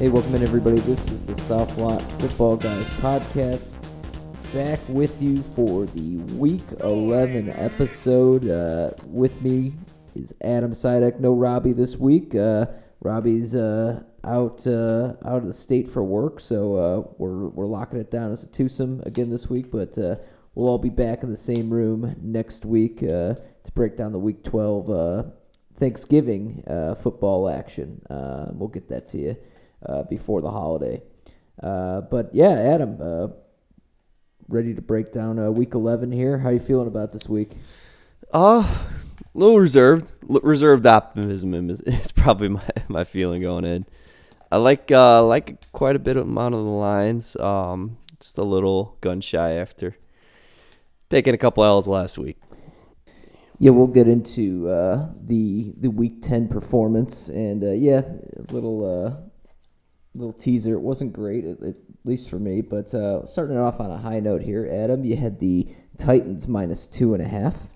Hey, welcome in, everybody. This is the South Lot Football Guys podcast. Back with you for the Week 11 episode. Uh, with me is Adam Sidek. No Robbie this week. Uh, Robbie's uh, out uh, out of the state for work, so uh, we're we're locking it down as a twosome again this week. But uh, we'll all be back in the same room next week to break down the Week 12 uh, Thanksgiving football action. We'll get that to you uh, before the holiday. Uh, but yeah, Adam, uh, ready to break down uh, Week 11 here. How you feeling about this week? Uh, a little reserved. L- reserved optimism is, is probably my, my feeling going in. I like uh like quite a bit of amount of the lines. Um, just a little gun shy after taking a couple L's last week. Yeah, we'll get into uh, the the Week 10 performance, and uh, yeah, a little uh, little teaser. It wasn't great, at, at least for me. But uh, starting it off on a high note here, Adam, you had the Titans minus two and a half.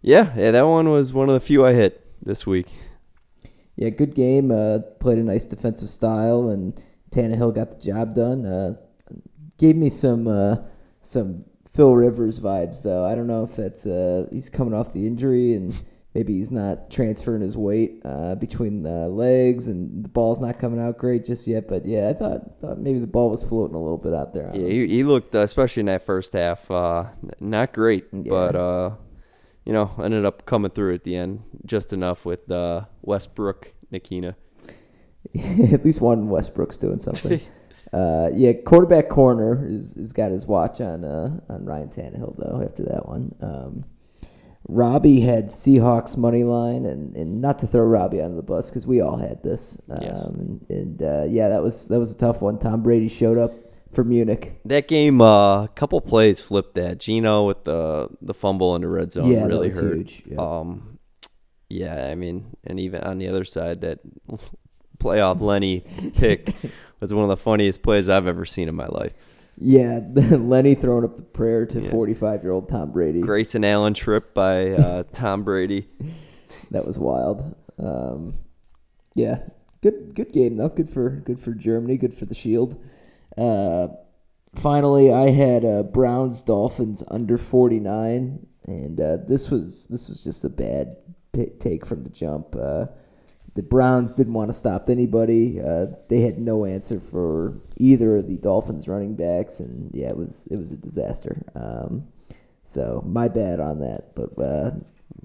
Yeah, yeah, that one was one of the few I hit this week. Yeah, good game. Uh, played a nice defensive style, and Tannehill got the job done. Uh, gave me some uh, some Phil Rivers vibes, though. I don't know if that's uh, he's coming off the injury and maybe he's not transferring his weight uh, between the legs, and the ball's not coming out great just yet. But yeah, I thought thought maybe the ball was floating a little bit out there. Yeah, he, he looked, uh, especially in that first half, uh, not great, Yeah. but uh, you know, ended up coming through at the end just enough with uh, Westbrook, Nikina. At least one Westbrook's doing something. uh, yeah, quarterback corner is, is got his watch on uh, on Ryan Tannehill though. After that one, um, Robbie had Seahawks money line, and, and not to throw Robbie under the bus because we all had this. Um, Yes. And, and uh, yeah, that was that was a tough one. Tom Brady showed up for Munich. That game, a couple plays flipped that. Geno with the the fumble in the red zone Yeah, really was hurt. huge, yeah. Um, yeah, I mean, and even on the other side, that playoff Lenny pick was one of the funniest plays I've ever seen in my life. Yeah, Lenny throwing up the prayer to forty five year old Tom Brady. Grayson Allen trip by uh, Tom Brady. That was wild. Um, yeah, good good game though. Good for good for Germany. Good for the Shield. Uh, finally, I had uh, Browns Dolphins under forty nine, and uh, this was this was just a bad take from the jump. Uh, the Browns didn't want to stop anybody. Uh, they had no answer for either of the Dolphins running backs, and yeah, it was it was a disaster. Um, so my bad on that, but uh,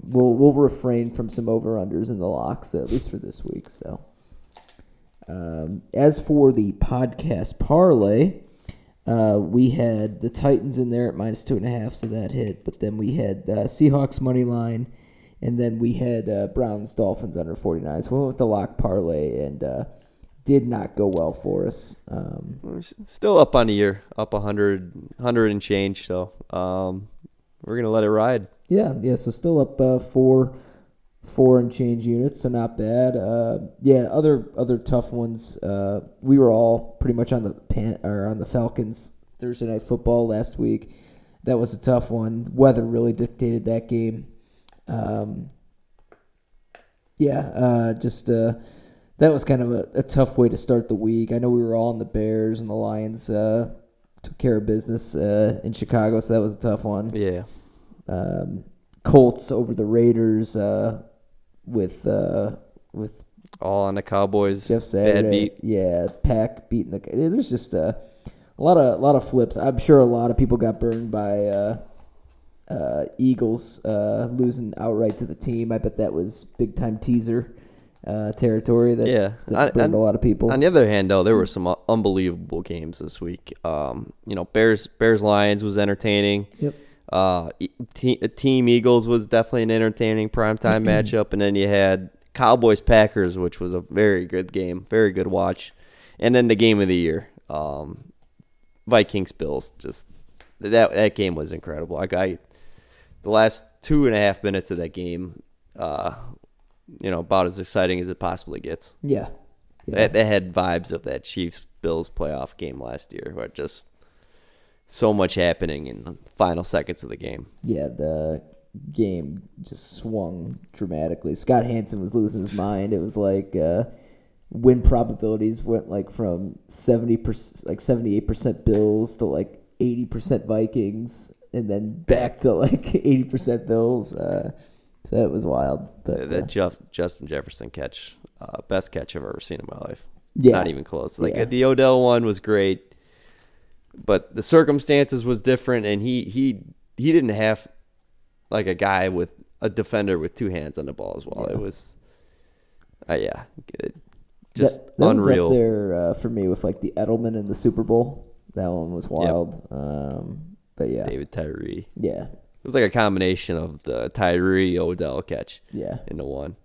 we'll we'll refrain from some over unders in the locks at least for this week. So, um, as for the podcast parlay, uh, we had the Titans in there at minus two and a half, so that hit. But then we had uh, Seahawks money line, and then we had uh, Browns Dolphins under forty nine. So we went with the lock parlay, and uh, did not go well for us. Um, We're still up on the year, up 100, 100 and change. So um, we're gonna let it ride. Yeah, yeah. So still up uh, four, four and change units. So not bad. Uh, yeah. Other other tough ones. Uh, we were all pretty much on the pan or on the Falcons Thursday night football last week. That was a tough one. Weather really dictated that game. Um, yeah. Uh, just uh, that was kind of a, a tough way to start the week. I know we were all on the Bears and the Lions. Uh, took care of business uh, in Chicago, so that was a tough one Yeah, um, Colts over the Raiders uh, with uh, with all on the Cowboys. Jeff Bad Saturday. beat. Yeah, Pack beating the. There's just a, a lot of a lot of flips. I'm sure a lot of people got burned by uh, Eagles uh, losing outright to the team. I bet that was big time teaser uh, territory. That, Yeah. that burned a lot of people. On the other hand, though, there were some unbelievable games this week. Um, you know, Bears Bears Lions was entertaining. Yep. Uh, te- Team Eagles was definitely an entertaining primetime matchup, and then you had Cowboys Packers, which was a very good game, very good watch, and then the game of the year, um, Vikings Bills. Just that that game was incredible. Like I, the last two and a half minutes of that game, uh, you know, about as exciting as it possibly gets. yeah. yeah. That, that had vibes of that Chiefs Bills playoff game last year, where just so much happening in the final seconds of the game. yeah, the game just swung dramatically. Scott Hanson was losing his mind. It was like uh, win probabilities went like from seventy percent, like seventy eight percent Bills to like eighty percent Vikings, and then back to like eighty percent Bills. Uh, so it was wild. But that uh, Jeff, Justin Jefferson catch, uh, best catch I've ever seen in my life. yeah, Not even close. Like Yeah. the Odell one was great, but the circumstances was different, and he he he didn't have like a guy with a defender with two hands on the ball as well. Yeah. It was, uh, yeah, it- just that, that unreal. There uh, for me with like the Edelman in the Super Bowl. That one was wild. Um, but yeah, David Tyree. yeah, It was like a combination of the Tyree Odell catch yeah. into one.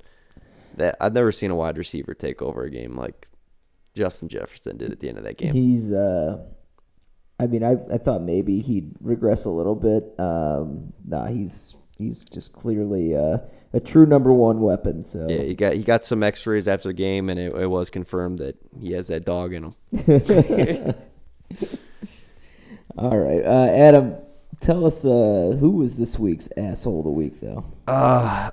That I've never seen a wide receiver take over a game like Justin Jefferson did at the end of that game. He's. Uh, I mean, I I thought maybe he'd regress a little bit. Um, nah, he's he's just clearly uh, a true number one weapon. So Yeah, he got he got some X-rays after the game, and it, it was confirmed that he has that dog in him. all right, uh, Adam, tell us uh, who was this week's asshole of the week, though. Uh,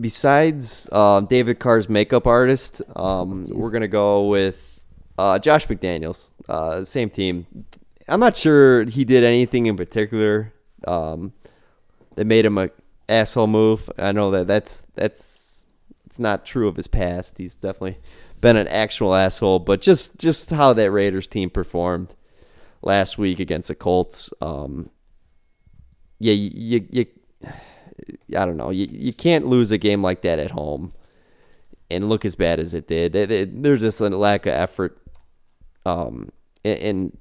besides uh, David Carr's makeup artist, um, Jeez. we're gonna go with uh, Josh McDaniels. Uh, same team. I'm not sure he did anything in particular um, that made him a asshole move. I know that that's that's it's not true of his past. He's definitely been an actual asshole, but just just how that Raiders team performed last week against the Colts. Um, yeah, you, you, you I don't know. You, you can't lose a game like that at home and look as bad as it did. It- it- there's just a lack of effort. Um, and, and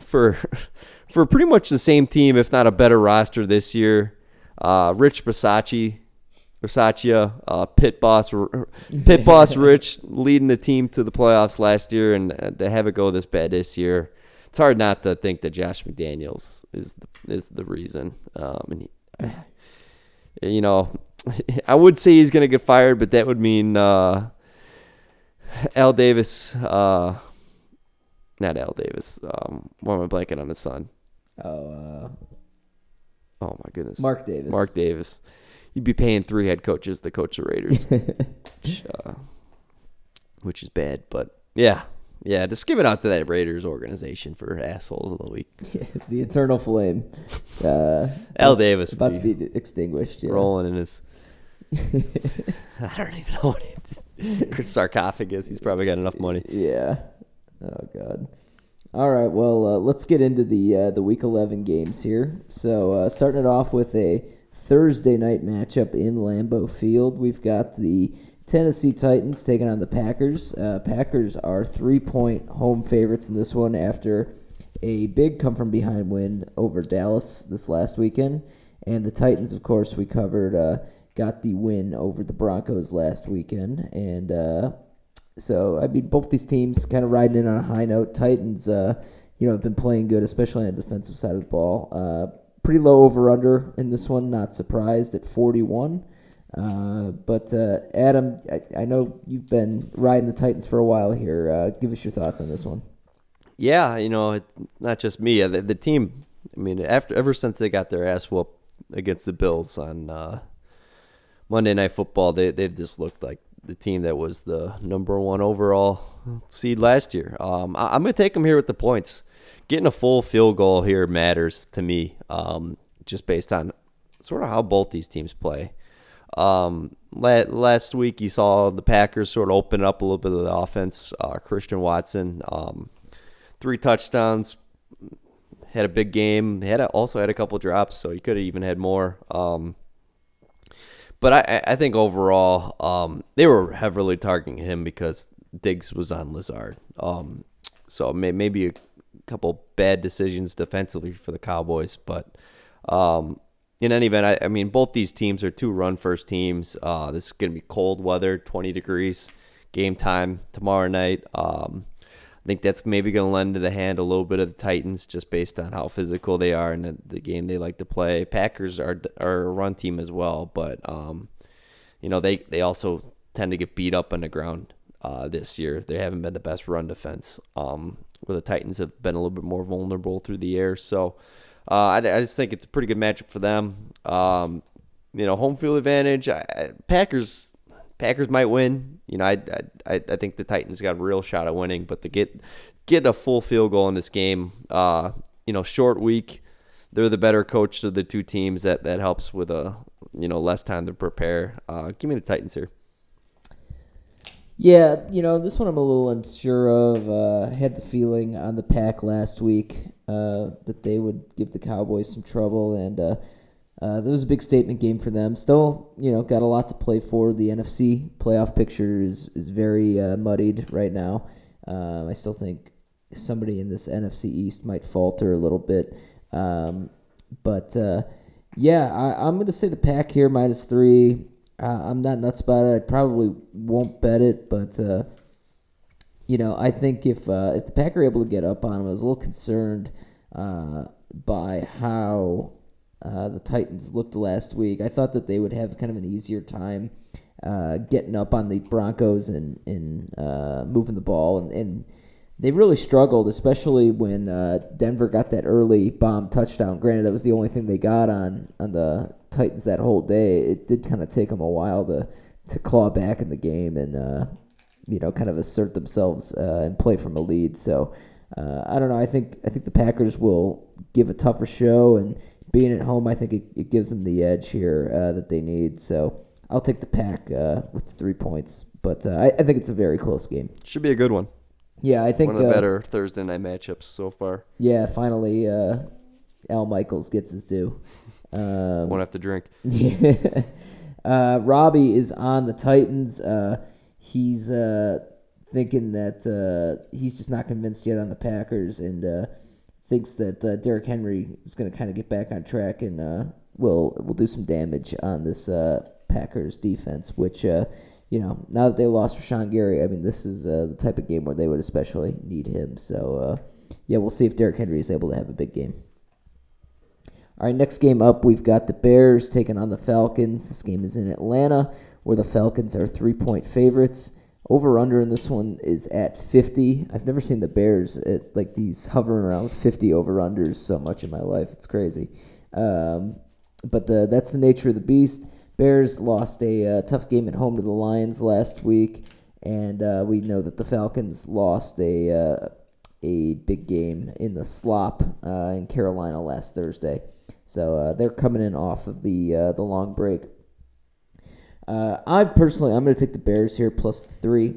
for for pretty much the same team, if not a better roster this year, uh, Rich Bisaccia, Bisaccia, uh, pit boss, pit boss Rich leading the team to the playoffs last year, and uh, to have it go this bad this year, it's hard not to think that Josh McDaniels is the, is the reason. Um, and he, you know, I would say he's going to get fired, but that would mean uh, Al Davis, uh, not Al Davis. Um, why am I blanking on his son? Oh, Oh my goodness, uh, Mark Davis. Mark Davis. You'd be paying three head coaches to coach the Raiders, which, uh, which is bad. But yeah, yeah, just give it out to that Raiders organization for assholes of the week. the eternal flame. Uh, Al Davis about to be extinguished. Yeah. rolling in his. I don't even know what it, sarcophagus. He's probably got enough money. Yeah. Oh God. All right. Well, uh, let's get into the uh, the Week 11 games here. So, uh, starting it off with a Thursday night matchup in Lambeau Field, we've got the Tennessee Titans taking on the Packers. Uh, Packers are three point home favorites in this one after a big come from behind win over Dallas this last weekend, and the Titans, of course, we covered. Uh, got the win over the Broncos last weekend, and uh, so I mean, both these teams kind of riding in on a high note. Titans, uh, you know, have been playing good, especially on the defensive side of the ball. Uh, pretty low over under in this one. Not surprised at forty one. Uh, but uh, Adam, I, I know you've been riding the Titans for a while here. Uh, give us your thoughts on this one. Yeah, you know, it, not just me. uh, The, the team. I mean, after ever since they got their ass whooped against the Bills on uh, Monday Night Football, they they've just looked like the team that was the number one overall seed last year. Um, I, I'm gonna take them here with the points. Getting a full field goal here matters to me, um, just based on sort of how both these teams play. Um, la- last week you saw the Packers sort of open up a little bit of the offense. Uh, Christian Watson, um, three touchdowns, had a big game. Had a, also had a couple drops, so he could have even had more. Um, but I- I, I think overall, um, they were heavily targeting him because Diggs was on Lazard. Um, so may, maybe a couple bad decisions defensively for the Cowboys, but um, in any event, I, I mean both these teams are two run first teams. Uh, this is going to be cold weather, 20 degrees, game time tomorrow night. Um, I think that's maybe going to lend to the hand a little bit of the Titans just based on how physical they are and the, the game they like to play. Packers are are a run team as well, but um, you know they they also tend to get beat up on the ground uh, this year. They haven't been the best run defense. Um, where the Titans have been a little bit more vulnerable through the air. So uh, I, I just think it's a pretty good matchup for them. Um, you know, home field advantage. I, Packers Packers might win. You know, I, I I think the Titans got a real shot at winning, but to get get a full field goal in this game, uh, you know, short week, they're the better coach of the two teams. That that helps with a you know less time to prepare. Uh, give me the Titans here. Yeah, you know, this one I'm a little unsure of. Uh, had the feeling on the pack last week uh, that they would give the Cowboys some trouble, and uh, uh, that was a big statement game for them. Still, you know, got a lot to play for. The NFC playoff picture is, is very uh, muddied right now. Um, I still think somebody in this NFC East might falter a little bit. Um, but uh, yeah, I, I'm going to say the pack here minus three. Uh, I'm not nuts about it. I probably won't bet it, but uh, you know, I think if uh, if the Packers are able to get up on them, I was a little concerned uh, by how uh, the Titans looked last week. I thought that they would have kind of an easier time uh, getting up on the Broncos and and moving the ball, and, and they really struggled, especially when Denver got that early bomb touchdown. Granted, that was the only thing they got on on the Titans that whole day, it did kind of take them a while to to claw back in the game and uh, you know kind of assert themselves uh, and play from a lead. So uh, I don't know. I think I think the Packers will give a tougher show and being at home, I think it, it gives them the edge here uh, that they need. So I'll take the pack uh, with the three points, but uh, I, I think it's a very close game. Should be a good one. Yeah, I think one of the better Thursday night matchups so far. Yeah, finally, Al Michaels gets his due. Um, Won't have to drink. Yeah. uh, Robbie is on the Titans. Uh, he's uh, thinking that uh, he's just not convinced yet on the Packers and uh, thinks that uh, Derrick Henry is going to kind of get back on track and will will do some damage on this Packers defense, which. You know, now that they lost Rashan Gary, I mean, this is the type of game where they would especially need him. So, yeah, we'll see if Derrick Henry is able to have a big game. All right, next game up, we've got the Bears taking on the Falcons. This game is in Atlanta, where the Falcons are three point favorites. Over under in this one is at 50. I've never seen the Bears at like these hovering around 50 over unders so much in my life. It's crazy. Um, but the, that's the nature of the beast. Bears lost a uh, tough game at home to the Lions last week, and uh, we know that the Falcons lost a uh, a big game in the slop uh, in Carolina last Thursday. So uh, they're coming in off of the uh, the long break. I personally, I'm going to take the Bears here plus three.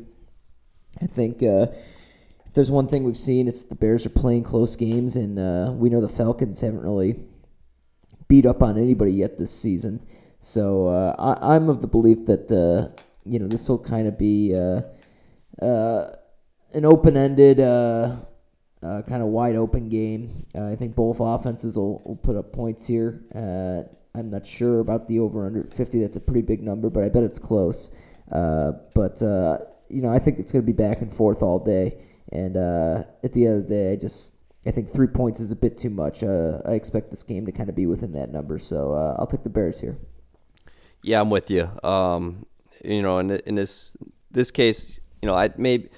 I think if there's one thing we've seen, it's the Bears are playing close games, and we know the Falcons haven't really beat up on anybody yet this season. So uh, I, am of the belief that you know this will kind of be an open-ended uh, kind of wide open game. Uh, I think both offenses will, will put up points here. Uh, I'm not sure about the over under 50. That's a pretty big number, but I bet it's close. Uh, but uh, you know, I think it's going to be back and forth all day. And uh, at the end of the day, I just I think three points is a bit too much. I expect this game to kind of be within that number, so I'll take the Bears here. Yeah, I'm with you. Um, you know, in, in this this case, you know, I maybe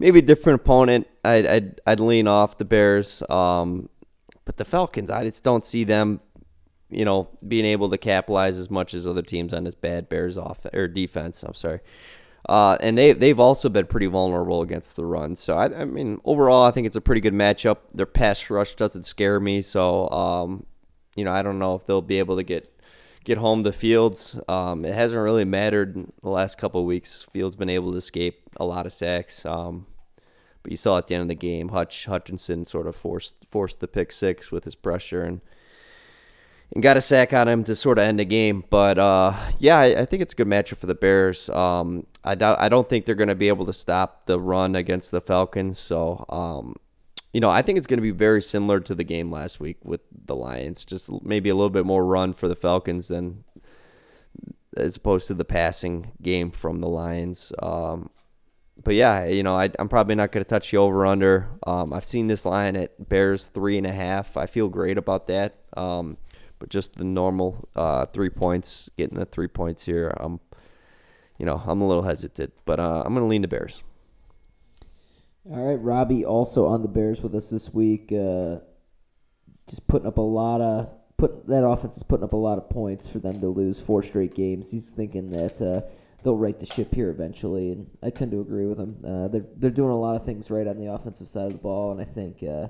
maybe a different opponent. I'd, I'd, I'd lean off the Bears. Um, but the Falcons, I just don't see them, you know, being able to capitalize as much as other teams on this bad Bears off or defense. I'm sorry. Uh, and they they've also been pretty vulnerable against the run. So I, I, mean, overall, I think it's a pretty good matchup. Their pass rush doesn't scare me. So um, you know, I don't know if they'll be able to get get home to Fields. Um, it hasn't really mattered the last couple weeks. Fields been able to escape a lot of sacks. Um, but you saw at the end of the game, Hutch Hutchinson sort of forced forced the pick six with his pressure and and got a sack on him to sort of end the game. But uh, yeah, I, I, think it's a good matchup for the Bears. Um, I doubt, I don't think they're going to be able to stop the run against the Falcons. So um, you know, I think it's going to be very similar to the game last week with the Lions. Just maybe a little bit more run for the Falcons than as opposed to the passing game from the Lions. Um, but yeah, you know, I, am probably not going to touch the over under. Um, I've seen this line at Bears three and a half. I feel great about that. Um, but just the normal uh, three points, getting the three points here, I'm, you know, I'm a little hesitant. But uh, I'm going to lean the Bears. All right, Robbie also on the Bears with us this week. Uh, just putting up a lot of put that offense is putting up a lot of points for them to lose four straight games. He's thinking that uh, they'll right the ship here eventually. And I tend to agree with him. Uh, they're they're doing a lot of things right on the offensive side of the ball, and I think uh,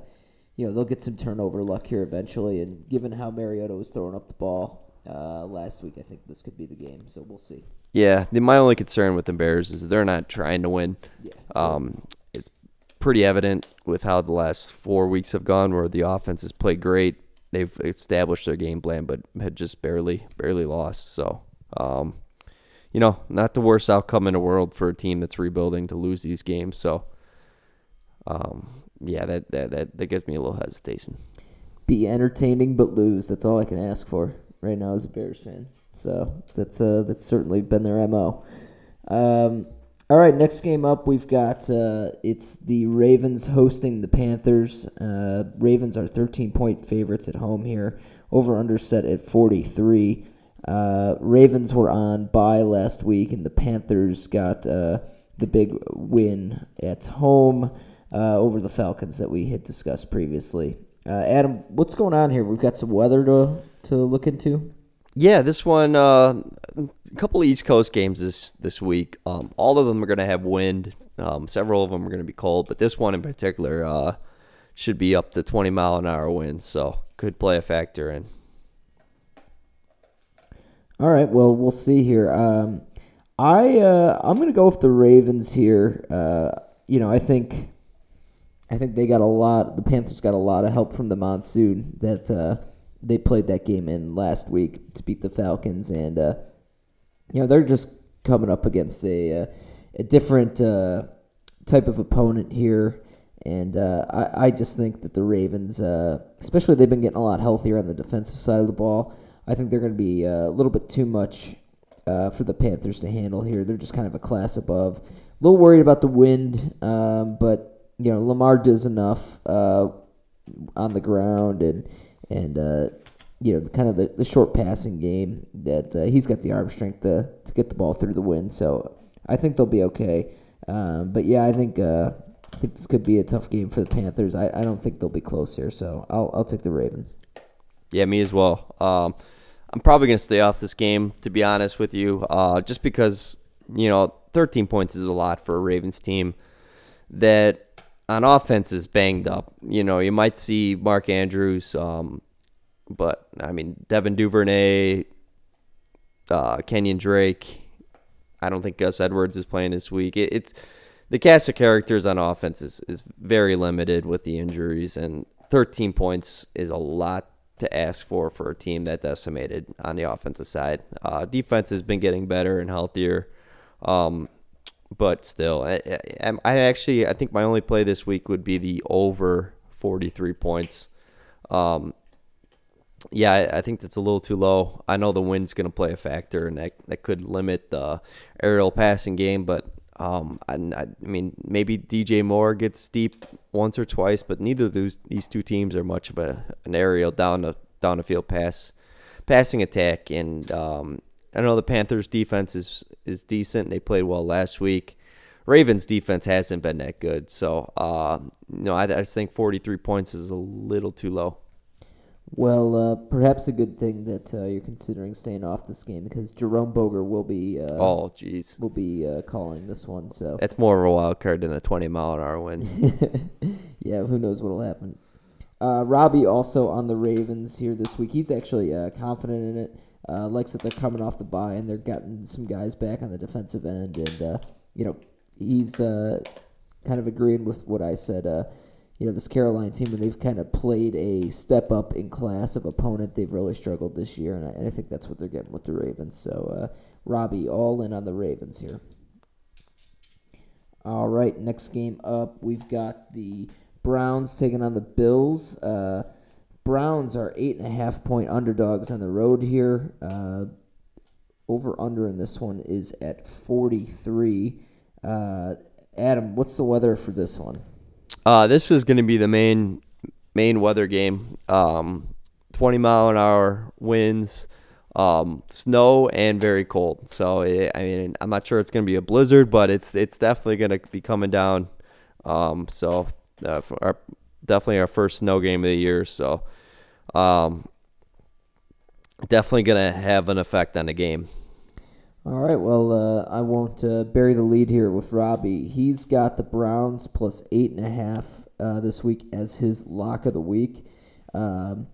you know they'll get some turnover luck here eventually. And given how Mariota was throwing up the ball uh, last week, I think this could be the game. So we'll see. Yeah, the, my only concern with the Bears is they're not trying to win. Yeah. Um, pretty evident with how the last four weeks have gone, where the offense has played great. They've established their game plan, but had just barely, barely lost. So, um, you know, not the worst outcome in the world for a team that's rebuilding to lose these games. So, um, yeah, that, that that that gives me a little hesitation. be entertaining but lose. That's all I can ask for right now as a Bears fan. So that's uh, that's certainly been their mo. Um, all right, next game up, we've got uh, it's the Ravens hosting the Panthers. Uh, Ravens are 13 point favorites at home here. Over under set at 43. Uh, Ravens were on bye last week, and the Panthers got uh, the big win at home uh, over the Falcons that we had discussed previously. Uh, Adam, what's going on here? We've got some weather to to look into. Yeah, this one, uh, a couple East Coast games this this week. Um, all of them are going to have wind. Um, several of them are going to be cold, but this one in particular uh, should be up to 20 mile an hour winds, so could play a factor in. All right, well, we'll see here. Um, I uh, I'm gonna go with the Ravens here. Uh, you know, I think I think they got a lot. The Panthers got a lot of help from the monsoon that uh, they played that game in last week to beat the Falcons, and uh, you know they're just coming up against a uh, a different uh, type of opponent here. And uh, I, I just think that the Ravens, uh, especially they've been getting a lot healthier on the defensive side of the ball. I think they're going to be uh, a little bit too much for the Panthers to handle here. They're just kind of a class above. A little worried about the wind, um, but you know Lamar does enough on the ground and and uh, you know kind of the, the short passing game that uh, he's got the arm strength to to get the ball through the wind. So I think they'll be okay. Um, but yeah, I think uh, I think this could be a tough game for the Panthers. I, I don't think they'll be close here, so I'll I'll take the Ravens. Yeah, me as well. Um, I'm probably going to stay off this game, to be honest with you, uh, just because, you know, 13 points is a lot for a Ravens team that on offense is banged up. You know, you might see Mark Andrews, um, but, I mean, Devin Duvernay, uh, Kenyan Drake. I don't think Gus Edwards is playing this week. It, it's the cast of characters on offense is, is very limited with the injuries, and 13 points is a lot to ask for for a team that decimated on the offensive side. Uh, defense has been getting better and healthier, um, but still, I, I, I, actually I think my only play this week would be the over 43 points. Um, yeah, I, I think that's a little too low. I know the wind's going to play a factor, and that that could limit the aerial passing game, but. Um, I, I mean, maybe DJ Moore gets deep once or twice, but neither of those these two teams are much of a an aerial down the down the field pass passing attack. And um, I know the Panthers defense is is decent. They played well last week. Ravens defense hasn't been that good, so uh, know I, I just think 43 points is a little too low. Well, uh, perhaps a good thing that uh, you're considering staying off this game because Jerome Boger will be. Uh, oh, jeez. Will be uh, calling this one, so. That's more of a wild card than a 20 mile an hour wind. yeah, who knows what'll happen. Uh, Robbie also on the Ravens here this week. He's actually uh, confident in it. Likes that they're coming off the bye and they're getting some guys back on the defensive end, and you know he's kind of agreeing with what I said you know, this Carolina team, when they've kind of played a step up in class of opponent, they've really struggled this year, and I, and I think that's what they're getting with the Ravens. So, uh, Robbie, all in on the Ravens here. All right, next game up, we've got the Browns taking on the Bills. Uh, Browns are eight and a half point underdogs on the road here. Uh, over under in this one is at 43. Uh, Adam, what's the weather for this one? Uh, this is going to be the main main weather game. Um, 20 mile an hour winds, um, snow, and very cold. So it, I mean, I'm not sure it's going to be a blizzard, but it's it's definitely going to be coming down. Um, so uh, our, definitely our first snow game of the year. So um, definitely going to have an effect on the game. All right. Well, uh, I won't uh, bury the lead here with Robbie. He's got the Browns plus eight and a half uh, this week as his lock of the week. Um,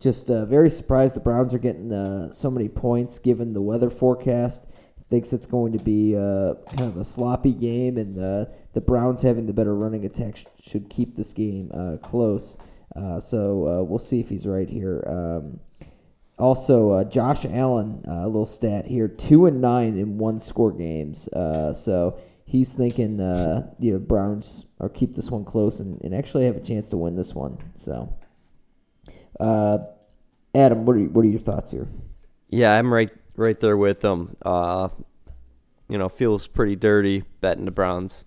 just uh, very surprised the Browns are getting uh, so many points given the weather forecast. Thinks it's going to be uh, kind of a sloppy game, and the the Browns having the better running attack sh- should keep this game close. so we'll see if he's right here. Um, also, uh, Josh Allen, uh, a little stat here: two and nine in one score games. Uh, so he's thinking, uh, you know, Browns or keep this one close and, and actually have a chance to win this one. So, uh, Adam, what are you, what are your thoughts here? Yeah, I'm right right there with them. Uh, you know, feels pretty dirty betting the Browns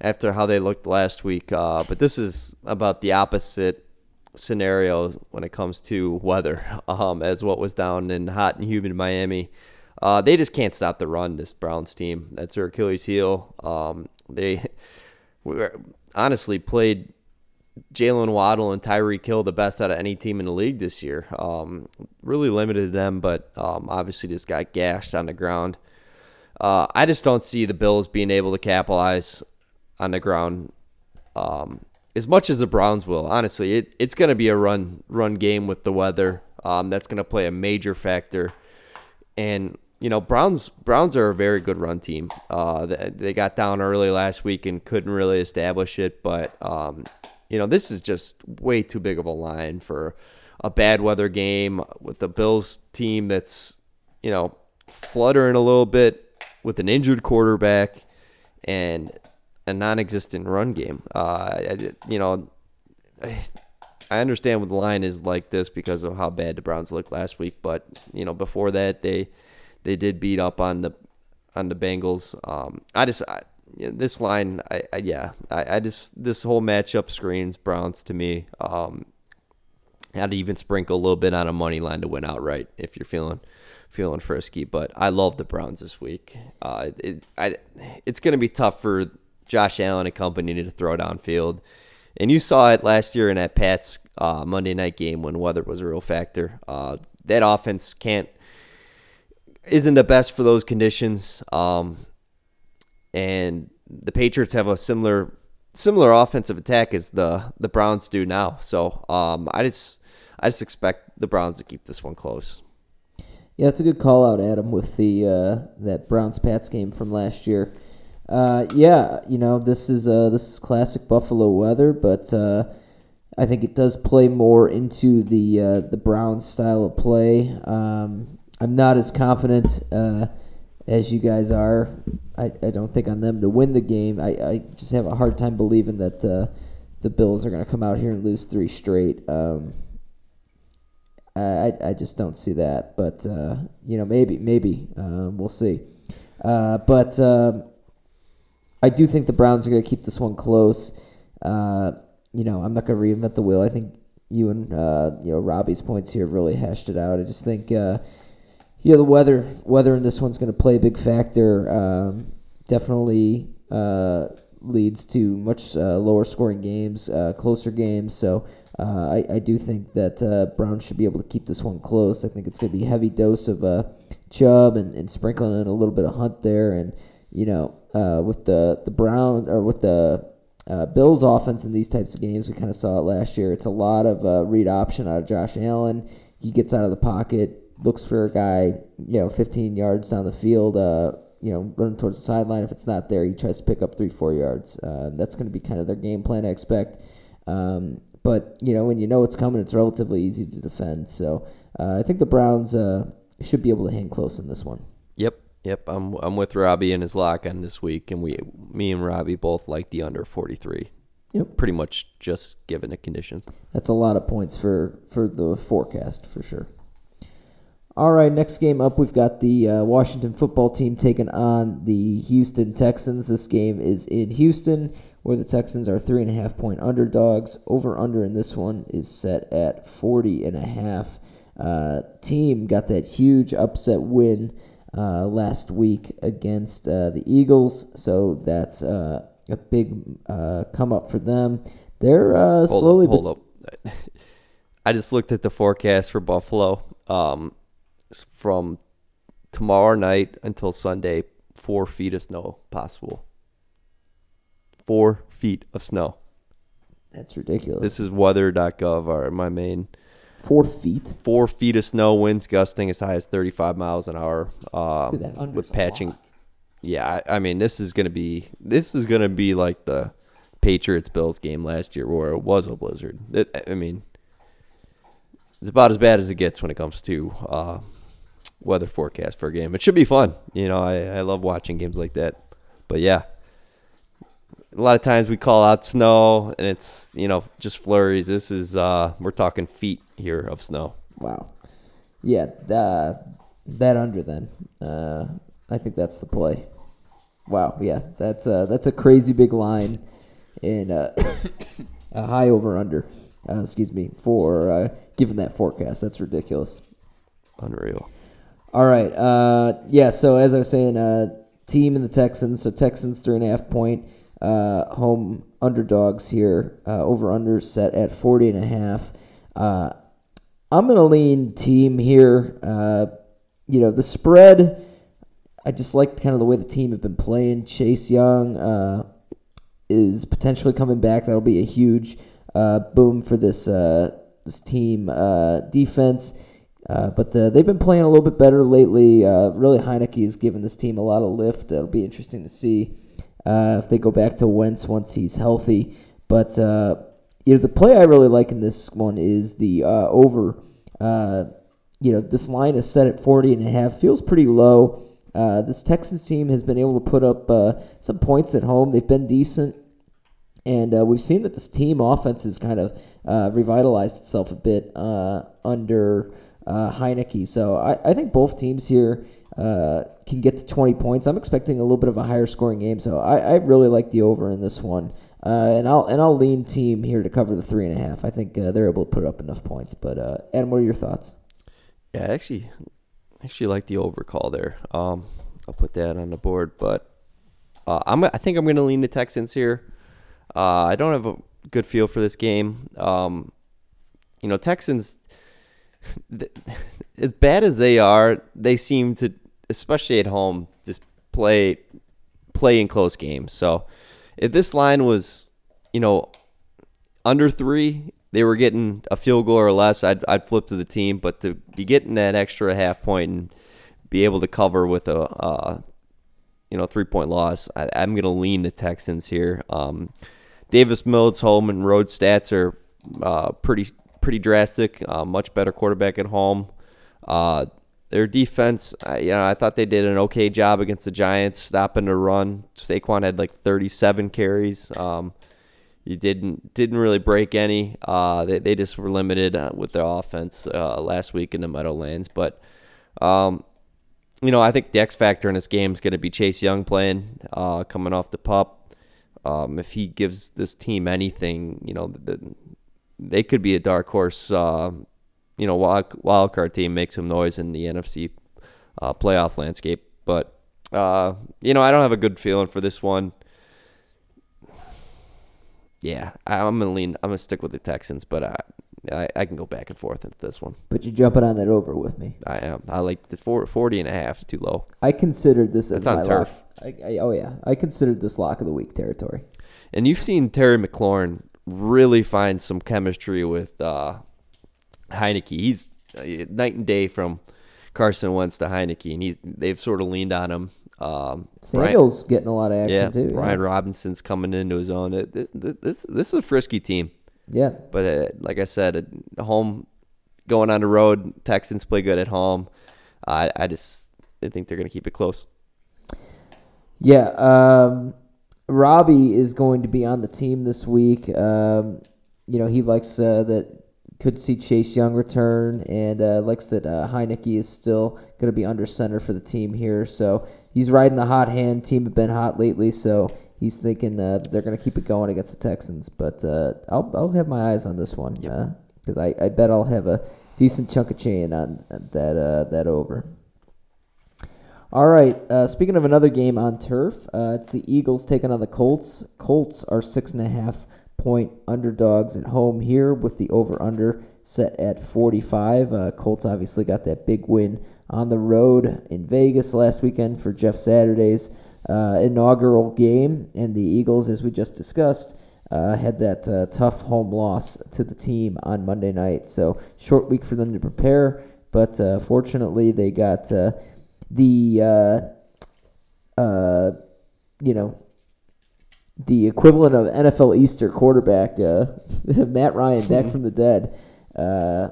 after how they looked last week. but this is about the opposite scenario when it comes to weather, um, as what was down in hot and humid Miami. Uh, they just can't stop the run. This Browns team, that's their Achilles heel. Um, they honestly played Jaylen Waddle and Tyreek Hill the best out of any team in the league this year. Um, really limited them, but um, obviously just got gashed on the ground. Uh, I just don't see the Bills being able to capitalize on the ground. Um, as much as the Browns will, honestly, it, it's going to be a run run game with the weather. Um, that's going to play a major factor. And you know, Browns Browns are a very good run team. Uh, they, they got down early last week and couldn't really establish it, but um, you know, this is just way too big of a line for a bad weather game with the Bills team that's you know fluttering a little bit with an injured quarterback and a non-existent run game. Uh, I, you know, I, understand what the line is like this because of how bad the Browns looked last week, but you know before that they they did beat up on the on the Bengals. Um, I just I, this line, I, I yeah, I, I, just this whole matchup screens Browns to me. Um, I'd even sprinkle a little bit on a money line to win outright if you're feeling feeling frisky. But I love the Browns this week. Uh, it, I, it's going to be tough for Josh Allen and company to throw downfield. And you saw it last year in that Pats uh, Monday night game when weather was a real factor. Uh, that offense can't isn't the best for those conditions. Um, and the Patriots have a similar similar offensive attack as the the Browns do now. So um, I just I just expect the Browns to keep this one close. Yeah, it's a good call out, Adam, with the uh, that Browns Pats game from last year. Uh, yeah, you know this is uh, this is classic Buffalo weather, but uh, I think it does play more into the uh, the Browns style of play. Um, I'm not as confident uh, as you guys are. I, I don't think on them to win the game. I, I just have a hard time believing that uh, the Bills are going to come out here and lose three straight. Um, I, I just don't see that, but you know maybe maybe um, we'll see. but um, I do think the Browns are going to keep this one close. Uh, you know, I'm not going to reinvent the wheel. I think you and uh, you know Robbie's points here really hashed it out. I just think uh, know the weather weather in this one's going to play a big factor. Um, definitely uh, leads to much uh, lower scoring games, uh, closer games. So. Uh, I, I do think that uh, Brown should be able to keep this one close. I think it's going to be a heavy dose of uh, Chubb and, and sprinkling in a little bit of Hunt there. And, you know, with the the Brown or with the Bills offense in these types of games. We kind of saw it last year. It's a lot of read option out of Josh Allen. He gets out of the pocket, looks for a guy, you know, 15 yards down the field, uh, you know, running towards the sideline. If it's not there, he tries to pick up three, four yards. Uh, that's going to be kind of their game plan, I expect. Um, but, you know, when you know it's coming, it's relatively easy to defend. So uh, I think the Browns uh, should be able to hang close in this one. Yep. Yep, I'm I'm with Robbie and his lock on this week, and we, me and Robbie both like the under 43. Yep, pretty much just given the conditions. That's a lot of points for for the forecast for sure. All right, next game up, we've got the uh, Washington football team taking on the Houston Texans. This game is in Houston, where the Texans are three and a half point underdogs. Over under in this one is set at 40 and a half. Uh, team got that huge upset win uh, last week against uh, the Eagles. So that's uh, a big uh, come up for them. They're uh, hold slowly. Up, hold up. I just looked at the forecast for Buffalo um, from tomorrow night until Sunday, four feet of snow possible. Four feet of snow. That's ridiculous. This is weather.gov, our, my main. Four feet. Four feet of snow, winds gusting as high as 35 miles an hour. Um, Dude, with patching. Yeah, I, I mean, this is gonna be this is gonna be like the Patriots Bills game last year, where it was a blizzard. It, I mean, it's about as bad as it gets when it comes to uh, weather forecast for a game. It should be fun. You know, I, I love watching games like that. But yeah, a lot of times we call out snow and it's you know just flurries. This is uh, we're talking feet here of snow. Wow. Yeah, uh, that under then. Uh, I think that's the play. Wow. Yeah, that's uh, that's a crazy big line, and uh, a high over under. Uh, excuse me for uh, given that forecast. That's ridiculous. Unreal. All right. Uh, yeah. So as I was saying, uh, team and the Texans. So Texans three and a half point uh, home underdogs here. Uh, over under set at 40 and a half. Uh, I'm gonna lean team here. Uh, you know the spread. I just like kind of the way the team have been playing. Chase Young is potentially coming back. That'll be a huge boom for this this team defense. Uh, but uh, they've been playing a little bit better lately. Uh, really, Heinicke has given this team a lot of lift. It'll be interesting to see uh, if they go back to Wentz once he's healthy. But uh, you know, the play I really like in this one is the over. You know, this line is set at 40 and a half. Feels pretty low. This Texans team has been able to put up some points at home. They've been decent. And uh, we've seen that this team offense has kind of uh, revitalized itself a bit uh, under uh, Heinicke. So I, I think both teams here uh, can get to 20 points. I'm expecting a little bit of a higher scoring game. So I, I really like the over in this one. Uh, and I'll and I'll lean team here to cover the three and a half. I think uh, they're able to put up enough points. But uh, Adam, what are your thoughts? Yeah, I actually, actually like the over call there. Um, I'll put that on the board, but uh, I'm. I think I'm going to lean the Texans here. Uh, I don't have a good feel for this game. Um, you know, Texans, as bad as they are, they seem to, especially at home, just play play in close games. So, if this line was, you know, under three, they were getting a field goal or less, I'd I'd flip to the team. But to be getting that extra half point and be able to cover with a uh, you know three point loss, I, I'm gonna lean the Texans here. Um, Davis Mills' home and road stats are uh, pretty pretty drastic. Uh, much better quarterback at home. Uh, their defense, uh, you know, I thought they did an okay job against the Giants, stopping the run. Saquon had like 37 carries. Um, you didn't didn't really break any. Uh, they they just were limited uh, with their offense uh, last week in the Meadowlands. But um, you know, I think the X factor in this game is going to be Chase Young playing, uh, coming off the pup. Um, if he gives this team anything, you know, the, they could be a dark horse. Uh, you know, wild, wild card team makes some noise in the NFC uh, playoff landscape. But uh, you know, I don't have a good feeling for this one. Yeah, I'm gonna lean. I'm gonna stick with the Texans, but I, I, I can go back and forth into this one. But you're jumping on that over with me. I am. I like the four, 40 and a half is too low. I considered this That's on turf. I, I, oh yeah, I considered this lock of the week territory. And you've seen Terry McLaurin really find some chemistry with uh, Heinicke. He's uh, night and day from Carson Wentz to Heinicke, and he they've sort of leaned on him. Um, Brian- Samuel's getting a lot of action yeah, too. Brian Robinson's coming into his own. It- This, this, this is a frisky team, Yeah. but uh, like I said, at home going on the road, Texans play good at home. I I just I think they're going to keep it close. Yeah, um, Robbie is going to be on the team this week. Um, you know, he likes uh, that could see Chase Young return, and uh, likes that uh, Heinicke is still going to be under center for the team here. So he's riding the hot hand. Team have been hot lately, so he's thinking uh, that they're going to keep it going against the Texans. But uh, I'll I'll have my eyes on this one because I, I bet I'll have a decent chunk of chain on that uh, that over. All right. Uh, speaking of another game on turf, uh, it's the Eagles taking on the Colts. Colts are six and a half point underdogs at home here with the over under set at 45. Uh, Colts obviously got that big win on the road in Vegas last weekend for Jeff Saturday's uh, inaugural game, and the Eagles, as we just discussed, uh, had that uh, tough home loss to the team on Monday night. So short week for them to prepare, but uh, fortunately they got uh, the uh, uh, you know the equivalent of NFL Easter quarterback uh, Matt Ryan back from the dead. Uh,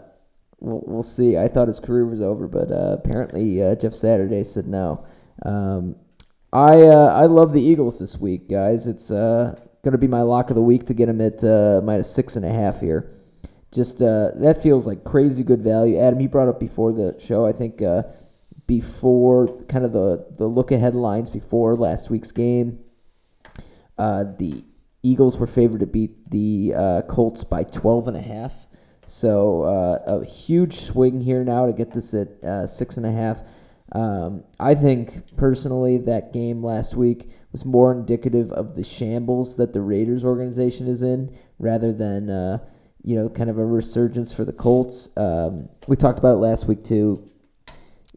We'll, we'll see. I thought his career was over, but apparently Jeff Saturday said no. Um, I I love the Eagles this week, guys. It's going to be my lock of the week to get him at uh, minus six and a half here. Just uh, that feels like crazy good value. Adam, you brought up before the show. I think uh, before kind of the the look ahead lines before last week's game, uh, the Eagles were favored to beat the uh, Colts by 12 and a half. So uh, a huge swing here now to get this at uh, six and a half. Um, I think personally that game last week was more indicative of the shambles that the Raiders organization is in rather than uh, you know kind of a resurgence for the Colts. Um, we talked about it last week too.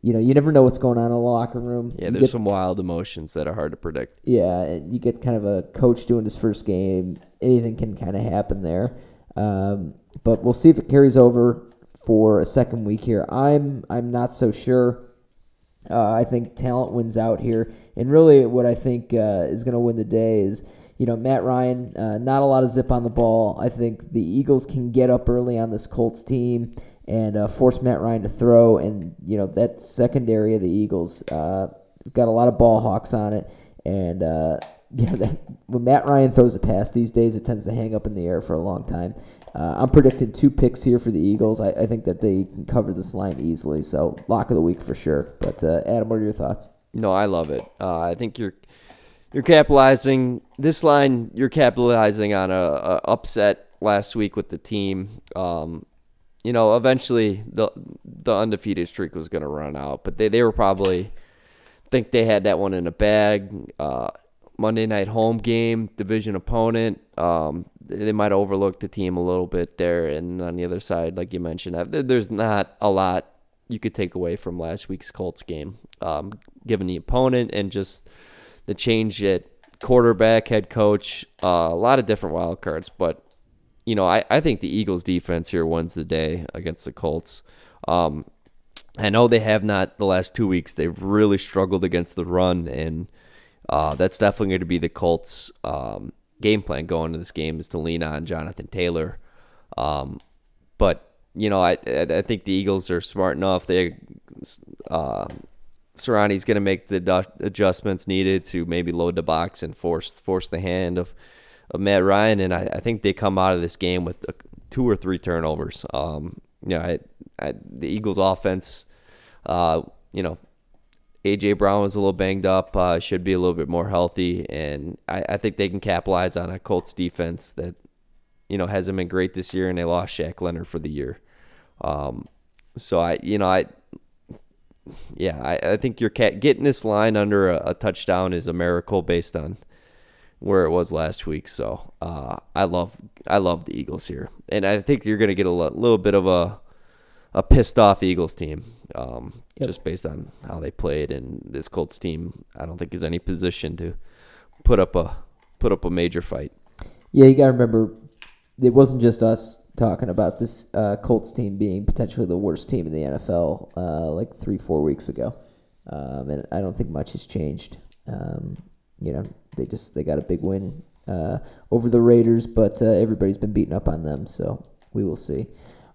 You know, you never know what's going on in the locker room. Yeah, you there's get, some wild emotions that are hard to predict. Yeah, and you get kind of a coach doing his first game. Anything can kind of happen there. Um, but we'll see if it carries over for a second week here. I'm I'm not so sure. Uh, I think talent wins out here, and really, what I think uh, is going to win the day is you know Matt Ryan. Uh, not a lot of zip on the ball. I think the Eagles can get up early on this Colts team and uh, force Matt Ryan to throw, and you know that secondary of the Eagles uh, got a lot of ball hawks on it, and uh, you know that when Matt Ryan throws a pass these days, it tends to hang up in the air for a long time. Uh, I'm predicting two picks here for the Eagles. I, I, think that they can cover this line easily. So lock of the week for sure. But uh, Adam, what are your thoughts? No, I love it. Uh, I think you're you're capitalizing this line. You're capitalizing on a, a upset last week with the team. Um, you know, eventually the the undefeated streak was going to run out, but they they were probably think they had that one in a bag. Uh, Monday night home game, division opponent. Um, they might overlook the team a little bit there. And on the other side, like you mentioned, there's not a lot you could take away from last week's Colts game, um, given the opponent and just the change at quarterback, head coach, uh, a lot of different wild cards. But you know, I, I think the Eagles defense here wins the day against the Colts. Um, I know they have not the last two weeks. They've really struggled against the run, and uh, that's definitely going to be the Colts' um, game plan going into this game is to lean on Jonathan Taylor. Um, but you know, I I think the Eagles are smart enough. They uh, Sirianni's going to make the adjustments needed to maybe load the box and force force the hand of of Matt Ryan, and I, I think they come out of this game with two or three turnovers. Um, you know, I, I, the Eagles' offense, uh, you know, AJ Brown was a little banged up, uh, should be a little bit more healthy, and I, I, think they can capitalize on a Colts defense that you know hasn't been great this year, and they lost Shaq Leonard for the year. Um, so I, you know, I, yeah, I, I think you're getting this line under a, a, touchdown is a miracle based on where it was last week. So uh, I love I love the Eagles here, and I think you're going to get a little bit of a a pissed off Eagles team um, yep. just based on how they played. And this Colts team, I don't think is any position to put up a put up a major fight. Yeah, you got to remember, it wasn't just us talking about this uh, Colts team being potentially the worst team in the NFL uh, like three four weeks ago, um, and I don't think much has changed. Um, you know, they just they got a big win uh, over the Raiders, but uh, everybody's been beating up on them, so we will see.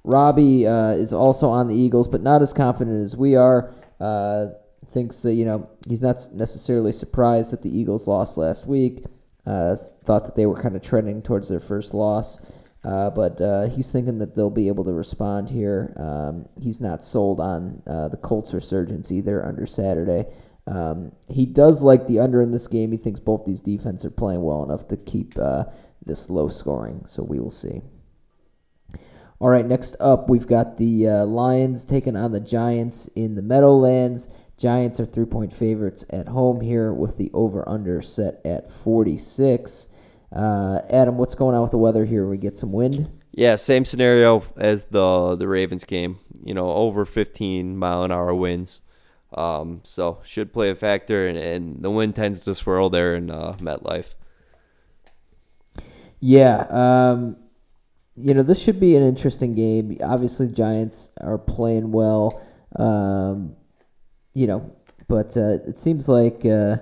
Robbie uh, is also on the Eagles, but not as confident as we are. Uh, thinks that you know he's not necessarily surprised that the Eagles lost last week. Uh, thought that they were kind of trending towards their first loss, uh, but he's thinking that they'll be able to respond here. Um, he's not sold on the Colts resurgence either under Saturday. Um, he does like the under in this game. He thinks both these defenses are playing well enough to keep this low scoring. So we will see. All right, next up, we've got the uh, Lions taking on the Giants in the Meadowlands. Giants are three point favorites at home here with the over under set at 46. Uh, Adam, what's going on with the weather here? We get some wind? Yeah, same scenario as the the Ravens game. You know, over 15 mile an hour winds. Um, so should play a factor, and, and the wind tends to swirl there in uh, MetLife. Yeah, um, you know this should be an interesting game. Obviously, Giants are playing well. Um, you know, but uh, it seems like uh,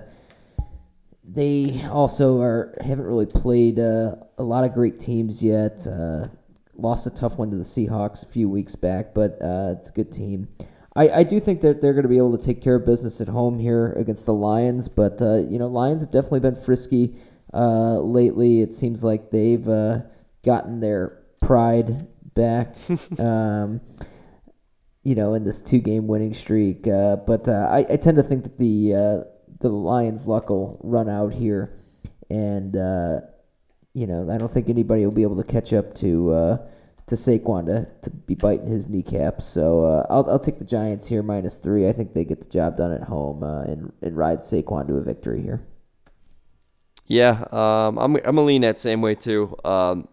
they also are haven't really played uh, a lot of great teams yet. Uh, lost a tough one to the Seahawks a few weeks back, but uh, it's a good team. I, I do think that they're going to be able to take care of business at home here against the Lions, but uh, you know Lions have definitely been frisky lately. It seems like they've gotten their pride back. um, you know, in this two game winning streak. Uh, but uh, I, I tend to think that the uh, the Lions' luck will run out here, and uh, you know I don't think anybody will be able to catch up to uh, to Saquon to, to be biting his kneecap. So uh, I'll I'll take the Giants here minus three. I think they get the job done at home and and ride Saquon to a victory here. Yeah, um, I'm I'm gonna lean that same way too. Um,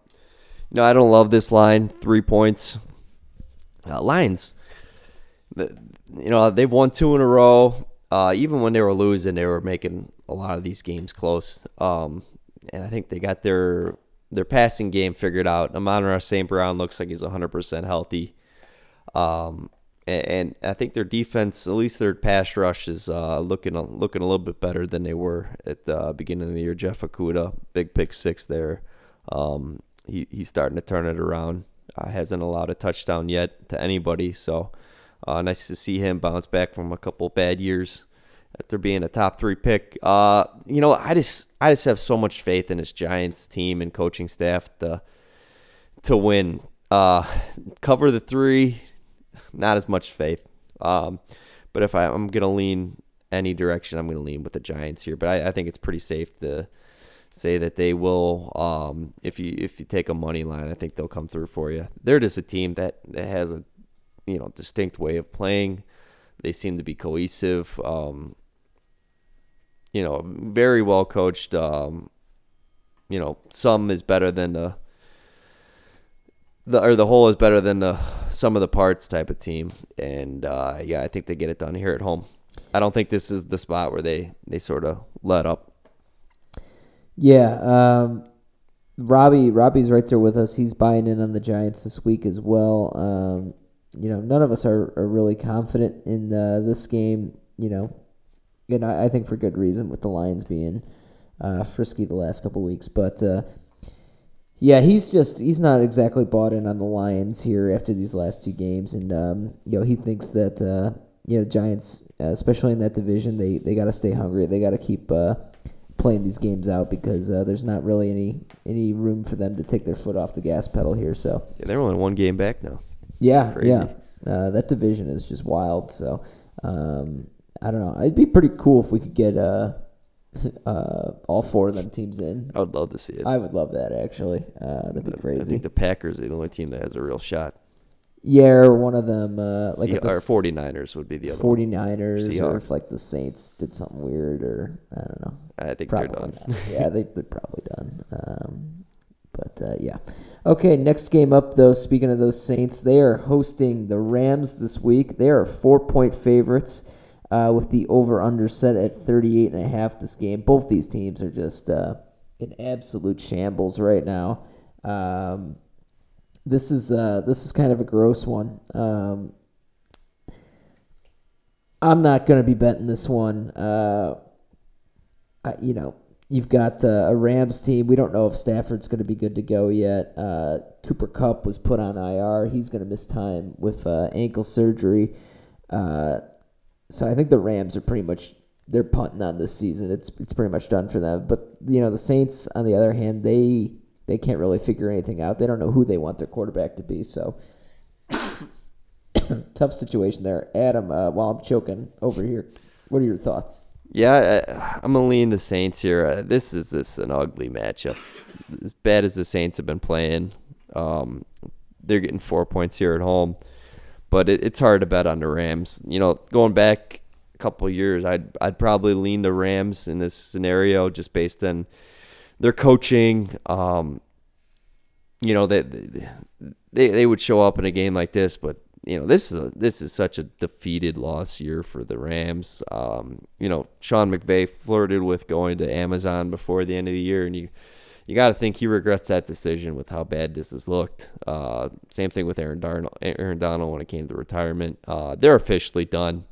you know, I don't love this line, three points. Lions you know, they've won two in a row. Uh, even when they were losing, they were making a lot of these games close. Um, and I think they got their their passing game figured out. Amon-Ra St. Brown looks like he's 100% healthy. Um, and, and, I think their defense, at least their pass rush, is uh, looking looking a little bit better than they were at the beginning of the year. Jeff Okudah, big pick six there. Um, he, he's starting to turn it around. Uh, hasn't allowed a touchdown yet to anybody, so uh, nice to see him bounce back from a couple bad years after being a top three pick. Uh, you know, I just I just have so much faith in this Giants team and coaching staff to to win. Uh, cover the three, not as much faith. Um, but if I, am gonna lean any direction, I'm gonna lean with the Giants here. But I, I think it's pretty safe to say that they will. Um, if you if you take a money line, I think they'll come through for you. They're just a team that has a you know distinct way of playing. They seem to be cohesive. Um, you know, very well coached. Um, you know, some is better than the the or the whole is better than the sum of the parts type of team. And uh, yeah, I think they get it done here at home. I don't think this is the spot where they they sort of let up. Yeah, um, Robbie Robbie's right there with us. He's buying in on the Giants this week as well. Um, you know, none of us are, are really confident in uh, this game, you know, and I, I, think for good reason with the Lions being uh, frisky the last couple weeks. But uh, yeah, he's just he's not exactly bought in on the Lions here after these last two games, and um, you know he thinks that uh, you know Giants, uh, especially in that division, they they got to stay hungry. They got to keep uh, playing these games out because there's not really any any room for them to take their foot off the gas pedal here. So yeah, they're only one game back now. Yeah, Crazy. yeah. Uh, that division is just wild. So um, I don't know. It'd be pretty cool if we could get uh, uh, all four of them teams in. I would love to see it. I would love that actually. Uh, that'd be crazy. I think the Packers are the only team that has a real shot. Yeah, or one of them, uh, like C- or 49ers would be the other 49ers, or if like the Saints did something weird, or I don't know. I think probably they're done. yeah, they, they're probably done. Um, but uh, yeah. Okay, next game up, though, speaking of those Saints, they are hosting the Rams this week. They are four point favorites uh, with the over under set at 38 and a half this game. Both these teams are just uh, in absolute shambles right now. Um, this is uh, this is kind of a gross one. Um, I'm not going to be betting this one. Uh, I, you know, You've got uh, a Rams team. We don't know if Stafford's going to be good to go yet. Uh, Cooper Kupp was put on IR. He's going to miss time with uh, ankle surgery. So I think the Rams are pretty much they're punting on this season. It's it's pretty much done for them. But you know the Saints, on the other hand, they they can't really figure anything out. They don't know who they want their quarterback to be. So tough situation there. Adam, uh, while I'm choking over here, what are your thoughts? Yeah, I'm gonna lean the Saints here. Uh, this is this an ugly matchup. As bad as the Saints have been playing, um, they're getting four points here at home, but it, it's hard to bet on the Rams. You know, going back a couple years, I'd I'd probably lean the Rams in this scenario just based on their coaching. Um, you know, they, they they would show up in a game like this, but you know this is a, this is such a defeated loss year for the Rams. Um, you know, Sean McVay flirted with going to Amazon before the end of the year, and you you got to think he regrets that decision with how bad this has looked. Uh, same thing with Aaron Aaron Donald when it came to retirement. Uh, they're officially done,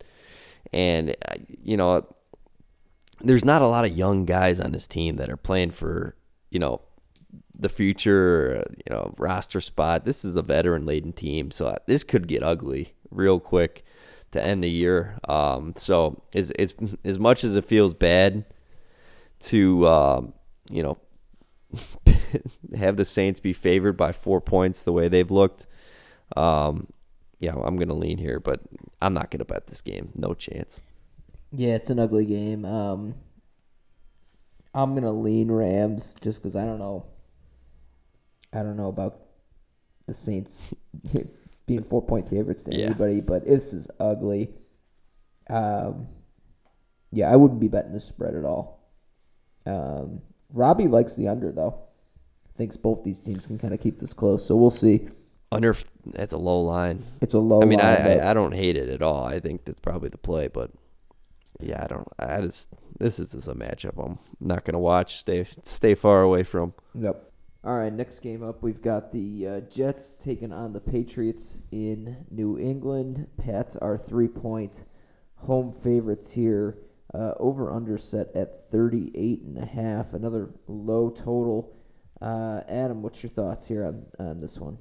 and uh, you know, there's not a lot of young guys on this team that are playing for you know the future, you know, roster spot. This is a veteran laden team, so this could get ugly real quick to end the year. Um, so as as as much as it feels bad to um, you know have the Saints be favored by four points the way they've looked, um, yeah, I'm gonna lean here, but I'm not gonna bet this game. No chance. Yeah, it's an ugly game. Um, I'm gonna lean Rams just because I don't know I don't know about the Saints being four point favorites to yeah. anybody, but this is ugly. Um, yeah, I wouldn't be betting this spread at all. Um, Robbie likes the under though. Thinks both these teams can kind of keep this close, so we'll see. Under that's a low line. It's a low. I mean, line, I, I, I don't hate it at all. I think that's probably the play, but yeah, I don't. I just this is just a matchup I'm not gonna watch. Stay stay far away from. Yep. All right, next game up, we've got the uh, Jets taking on the Patriots in New England. Pats are three point home favorites here. Uh, over under set at 38 and a half. Another low total. Uh, Adam, what's your thoughts here on, on this one?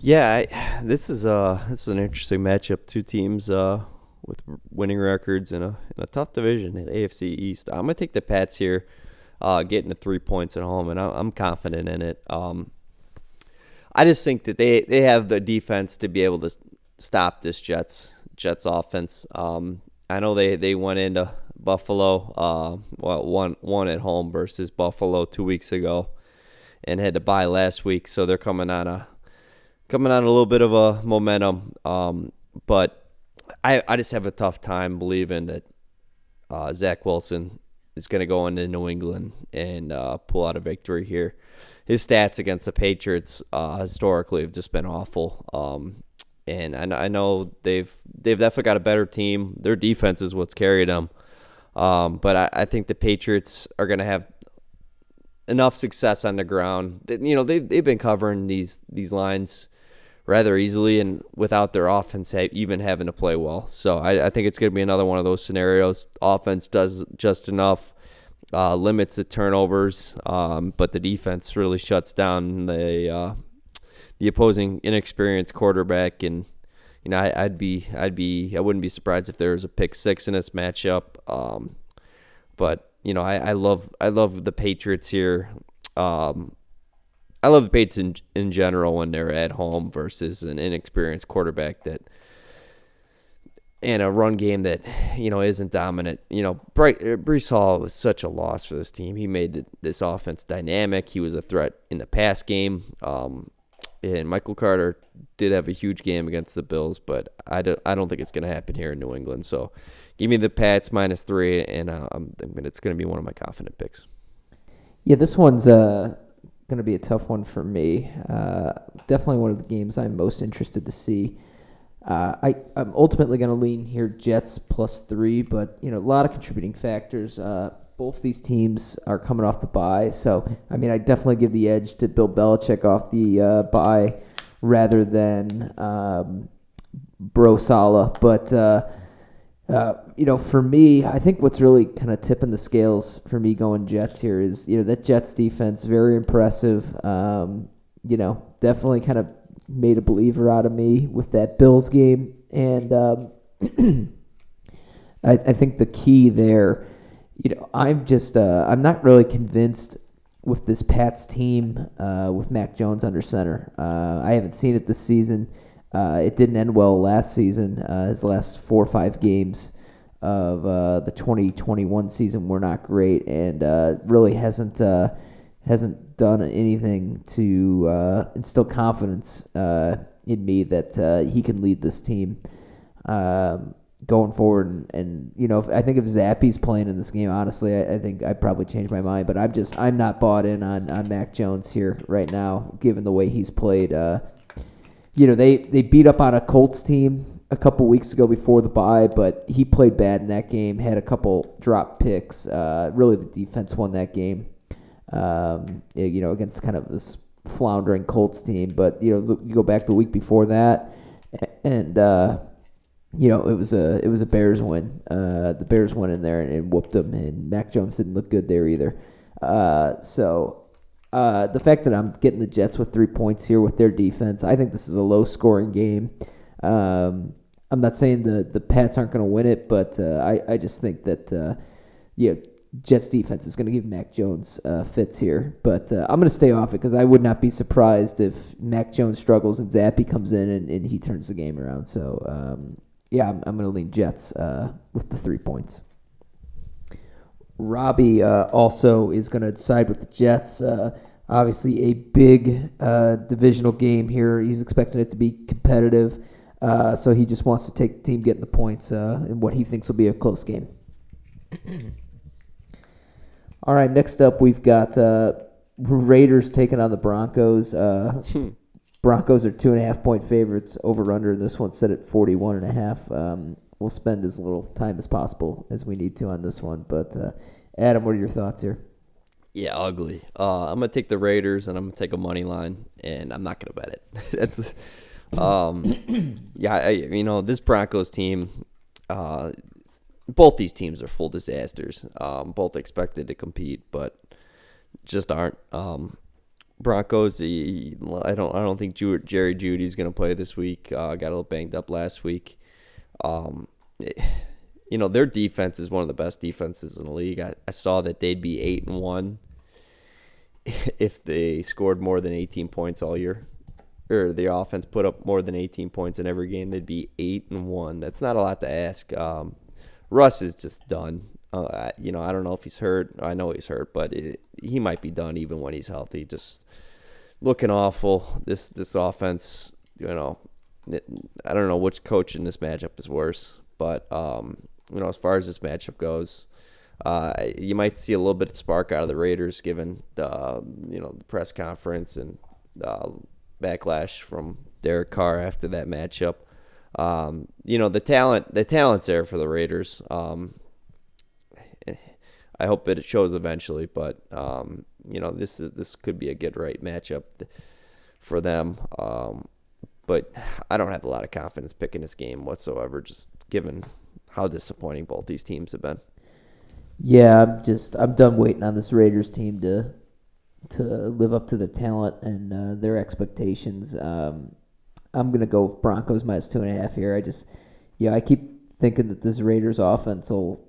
Yeah, I, this is uh this is an interesting matchup. Two teams uh with winning records in a in a tough division in AFC East. I'm gonna take the Pats here uh, getting the three points at home, and I'm confident in it. Um, I just think that they, they have the defense to be able to stop this Jets Jets offense. Um, I know they, they went into Buffalo, uh, well, one one at home versus Buffalo two weeks ago, and had to buy last week, so they're coming on a coming on a little bit of a momentum. Um, but I I just have a tough time believing that uh, Zach Wilson is going to go into New England and uh, pull out a victory here. His stats against the Patriots uh, historically have just been awful. Um, and I, I, know they've they've definitely got a better team. Their defense is what's carried them. Um, but I, I, think the Patriots are going to have enough success on the ground. You know, they've, they've been covering these these lines rather easily and without their offense even having to play well. So I, I think it's going to be another one of those scenarios. Offense does just enough, uh, limits the turnovers, um, but the defense really shuts down the uh, the opposing inexperienced quarterback. And you know, I, would be I'd be I wouldn't be surprised if there was a pick six in this matchup. Um, but you know, I, I love I love the Patriots here. Um, I love the Patriots in, in general when they're at home versus an inexperienced quarterback that and a run game that you know isn't dominant. You know, uh, Hall was such a loss for this team. He made this offense dynamic. He was a threat in the pass game. Um, and Michael Carter did have a huge game against the Bills, but I don't, I don't think it's going to happen here in New England. So, give me the Pats minus three, and uh, I'm, it's going to be one of my confident picks. Yeah, this one's uh going to be a tough one for me. Uh, definitely one of the games I'm most interested to see. Uh, I, I'm ultimately going to lean here Jets plus three, but you know a lot of contributing factors. Uh, both these teams are coming off the bye, so I mean I definitely give the edge to Bill Belichick off the uh, bye rather than um, Bro Saleh. But uh, uh, you know, for me, I think what's really kind of tipping the scales for me going Jets here is, you know, that Jets defense, very impressive. Um, you know, definitely kind of made a believer out of me with that Bills game. And um, I, I, think the key there, you know, I'm just, uh, I'm not really convinced with this Pats team uh, with Mac Jones under center. Uh, I haven't seen it this season. Uh, it didn't end well last season. Uh, his last four or five games of uh, the 2021 season were not great, and really hasn't hasn't done anything to instill confidence in me that he can lead this team um, going forward. And, and, you know, if, I think if Zappe's playing in this game, honestly, I, I think I'd probably change my mind. But I'm just I'm not bought in on on Mac Jones here right now, given the way he's played Uh, you know, they, they beat up on a Colts team a couple weeks ago before the bye, but he played bad in that game, had a couple drop picks. Uh, really, the defense won that game, um, you know, against kind of this floundering Colts team. But, you know, you go back the week before that, and, uh, you know, it was a it was a Bears win. Uh, the Bears went in there and, and, whooped them, and Mac Jones didn't look good there either. Uh, so uh, the fact that I'm getting the Jets with three points here with their defense, I think this is a low scoring game. Um, I'm not saying the the Pats aren't going to win it, but uh, I I just think that uh, yeah, Jets defense is going to give Mac Jones uh, fits here. But I'm going to stay off it because I would not be surprised if Mac Jones struggles and Zappe comes in and, and he turns the game around. So um, yeah, I'm, I'm going to lean Jets uh, with the three points. Robbie uh, also is going to side with the Jets. Uh, obviously, a big uh, divisional game here. He's expecting it to be competitive. Uh, so he just wants to take the team getting the points uh, in what he thinks will be a close game. All right, next up we've got Raiders taking on the Broncos. Broncos are two and a half point favorites over under. This one's set at 41 and a half. Um, we'll spend as little time as possible as we need to on this one. But uh, Adam, what are your thoughts here? Yeah, ugly. Uh, I'm gonna take the Raiders and I'm gonna take a money line, and I'm not gonna bet it. That's, um, yeah, I, you know this Broncos team. Uh, both these teams are full disasters. Um, both expected to compete, but just aren't. Um, Broncos, I don't, I don't think Jerry Jeudy's going to play this week. Uh, got a little banged up last week. Um, it, you know their defense is one of the best defenses in the league. I, I saw that they'd be eight and one if they scored more than 18 points all year, or the offense put up more than 18 points in every game. They'd be eight and one. That's not a lot to ask. Um, Russ is just done. Uh, you know, I don't know if he's hurt. I know he's hurt, but it, he might be done even when he's healthy. Just looking awful. This this offense, you know, I don't know which coach in this matchup is worse, but um, you know, as far as this matchup goes, uh, you might see a little bit of spark out of the Raiders given the you know the press conference and uh, backlash from Derek Carr after that matchup. Um, you know the talent, the talent's there for the Raiders. Um, I hope it shows eventually, but um, you know this is this could be a get right matchup for them. Um, but I don't have a lot of confidence picking this game whatsoever, just given how disappointing both these teams have been. Yeah, I'm just I'm done waiting on this Raiders team to to live up to their talent and uh, their expectations. Um, I'm gonna go with Broncos minus two and a half here. I just yeah, I keep thinking that this Raiders offense will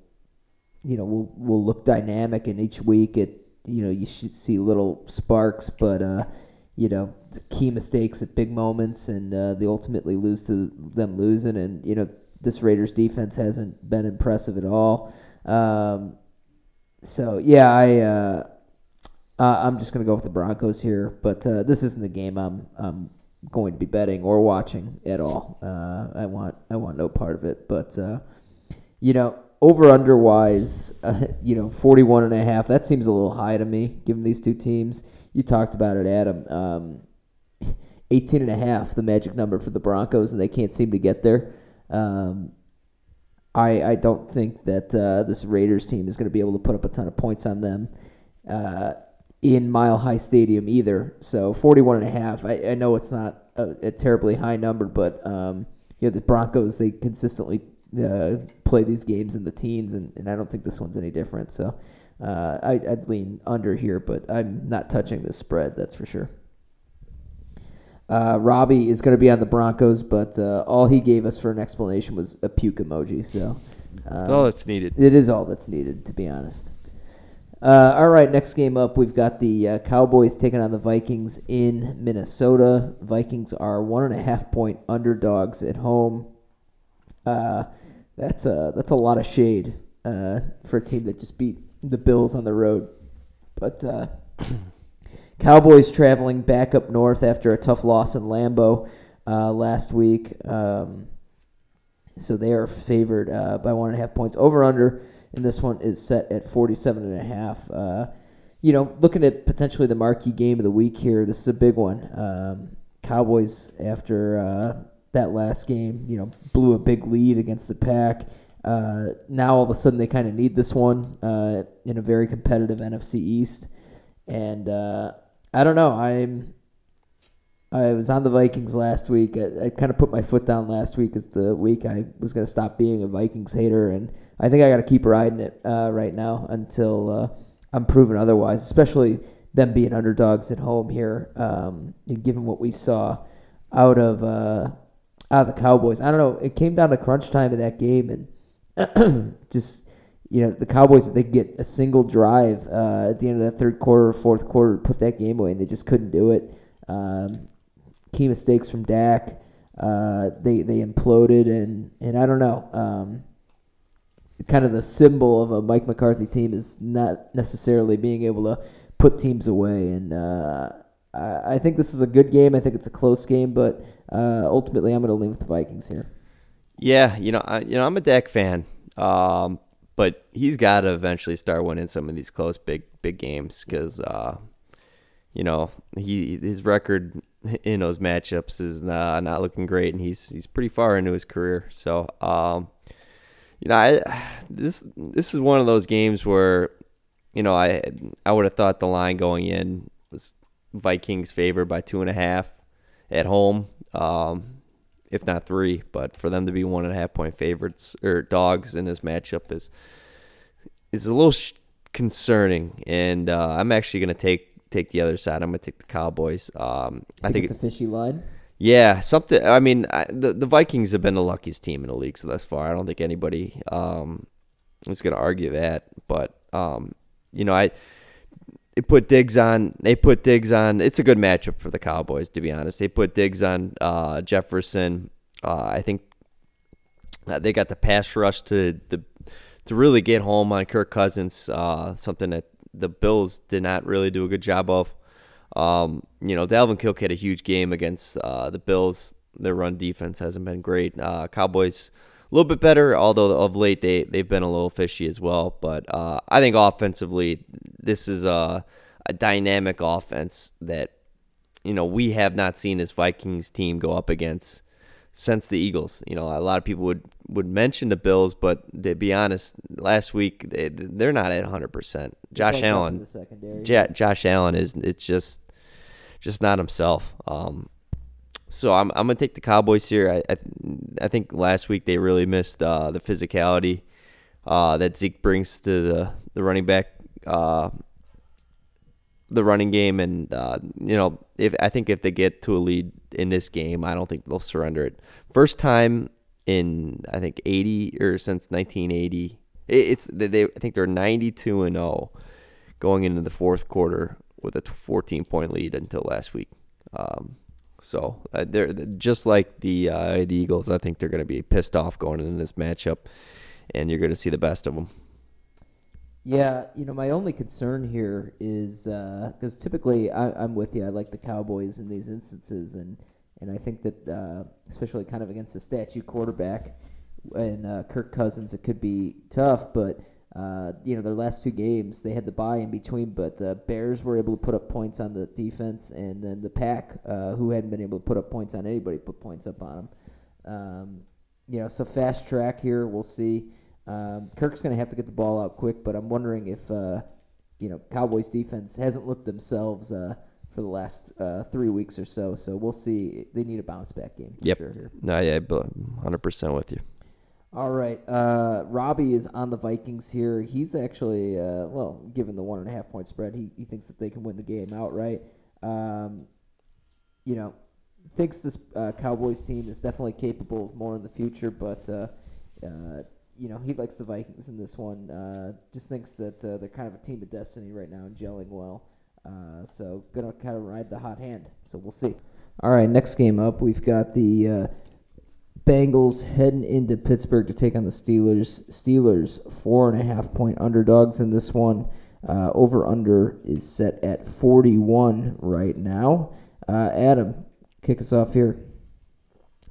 you know will will look dynamic and each week it you know you should see little sparks, but uh, you know key mistakes at big moments and uh, they ultimately lose to them losing and you know this Raiders defense hasn't been impressive at all. Um, so yeah, I uh, uh, I'm just gonna go with the Broncos here, but uh, this isn't the game I'm I'm going to be betting or watching at all. Uh, I want I want no part of it, but uh, you know over under wise, uh, you know 41 and a half. That seems a little high to me, given these two teams. You talked about it, Adam. Um, 18 and a half, the magic number for the Broncos, and they can't seem to get there. Um, I I don't think that uh, this Raiders team is going to be able to put up a ton of points on them uh, in Mile High Stadium either. So 41 and a half. I, I know it's not a, a terribly high number, but um, you know the Broncos they consistently uh, play these games in the teens, and, and I don't think this one's any different. So uh, I, I'd lean under here, but I'm not touching this spread. That's for sure. Uh, Robbie is going to be on the Broncos, but uh, all he gave us for an explanation was a puke emoji. So um, that's all that's needed. It is all that's needed, to be honest. Uh, all right, next game up, we've got the uh, Cowboys taking on the Vikings in Minnesota. Vikings are one and a half point underdogs at home. Uh, that's a that's a lot of shade uh, for a team that just beat the Bills on the road, but. Cowboys traveling back up north after a tough loss in Lambeau uh, last week. Um, so they are favored uh, by one and a half points. Over under in this one is set at 47 and a half. Uh, you know, looking at potentially the marquee game of the week here, this is a big one. Um, Cowboys after uh, that last game, you know, blew a big lead against the Pack. Uh, now all of a sudden they kind of need this one uh, in a very competitive NFC East, and uh, I don't know. I'm I was on the Vikings last week. I, I kind of put my foot down last week as the week I was going to stop being a Vikings hater, and I think I got to keep riding it uh, right now until uh, I'm proven otherwise. Especially them being underdogs at home here, um, given what we saw out of uh, out of the Cowboys. I don't know. It came down to crunch time of that game, and just you know the Cowboys they get a single drive uh, at the end of that third quarter, or fourth quarter, put that game away, and they just couldn't do it. Um, key mistakes from Dak. Uh, they they imploded, and and I don't know. Um, kind of the symbol of a Mike McCarthy team is not necessarily being able to put teams away, and uh, I, think this is a good game. I think it's a close game, but uh, ultimately, I'm going to lean with the Vikings here. Yeah, you know, I, you know, I'm a Dak fan, um, but he's got to eventually start winning some of these close, big, big games because, uh, you know, he his record in those matchups is not, not looking great, and he's he's pretty far into his career. So, um, you know, I, this this is one of those games where, you know, I I would have thought the line going in was Vikings favored by two and a half at home, um, if not three. But for them to be one and a half point favorites or dogs in this matchup is is a little sh- concerning, and uh, I'm actually going to take take the other side. I'm gonna take the Cowboys. Um, I think, I think it's a fishy line. Yeah, something. I mean, I, the the Vikings have been the luckiest team in the league so thus far. I don't think anybody um, is gonna argue that. But um, you know, I they put Diggs on. They put Diggs on. It's a good matchup for the Cowboys, to be honest. They put Diggs on uh, Jefferson. Uh, I think they got the pass rush to the to really get home on Kirk Cousins. Uh, something that the Bills did not really do a good job of. Um, you know, Dalvin Cook had a huge game against uh, the Bills. Their run defense hasn't been great. Uh, Cowboys little bit better, although of late they they've been a little fishy as well. But uh, I think offensively, this is a, a dynamic offense that you know we have not seen this Vikings team go up against since the Eagles. You know, a lot of people would, would mention the Bills, but to be honest, last week they, they're not at 100%. Josh Allen, yeah, Josh Allen is it's just just not himself. Um, so I'm I'm gonna take the Cowboys here. I I, I think last week they really missed uh, the physicality uh, that Zeke brings to the the running back uh, the running game, and uh, you know, if I think if they get to a lead in this game, I don't think they'll surrender it. First time in I think 80 or since 1980, it's they, they I think they're 92 and 0 going into the fourth quarter with a 14 point lead until last week. Um, so uh, they're just like the uh, the Eagles. I think they're going to be pissed off going into this matchup, and you're going to see the best of them. Yeah, you know, my only concern here is because uh, typically I, am with you. I like the Cowboys in these instances, and and I think that uh, especially kind of against a statue quarterback and uh, Kirk Cousins, it could be tough. But uh, you know, their last two games they had the bye in between, but the Bears were able to put up points on the defense, and then the Pack, uh, who hadn't been able to put up points on anybody, put points up on them. Um, you know, so fast track here. We'll see. Um, Kirk's going to have to get the ball out quick, but I'm wondering if uh, you know Cowboys defense hasn't looked themselves uh, for the last uh, three weeks or so. So we'll see. They need a bounce back game. yep. Sure here. No, yeah, hundred percent with you. All right. Uh, Robbie is on the Vikings here. He's actually, uh, well, given the one and a half point spread, he, he thinks that they can win the game outright. Um, you know, thinks this uh, Cowboys team is definitely capable of more in the future, but uh, uh, you know, he likes the Vikings in this one. Uh, just thinks that they're kind of a team of destiny right now and gelling well. So gonna kind of ride the hot hand. So we'll see. All right, next game up, we've got the Bengals heading into Pittsburgh to take on the Steelers. Steelers four and a half point underdogs in this one. Uh, over under is set at 41 right now. Uh, Adam, kick us off here.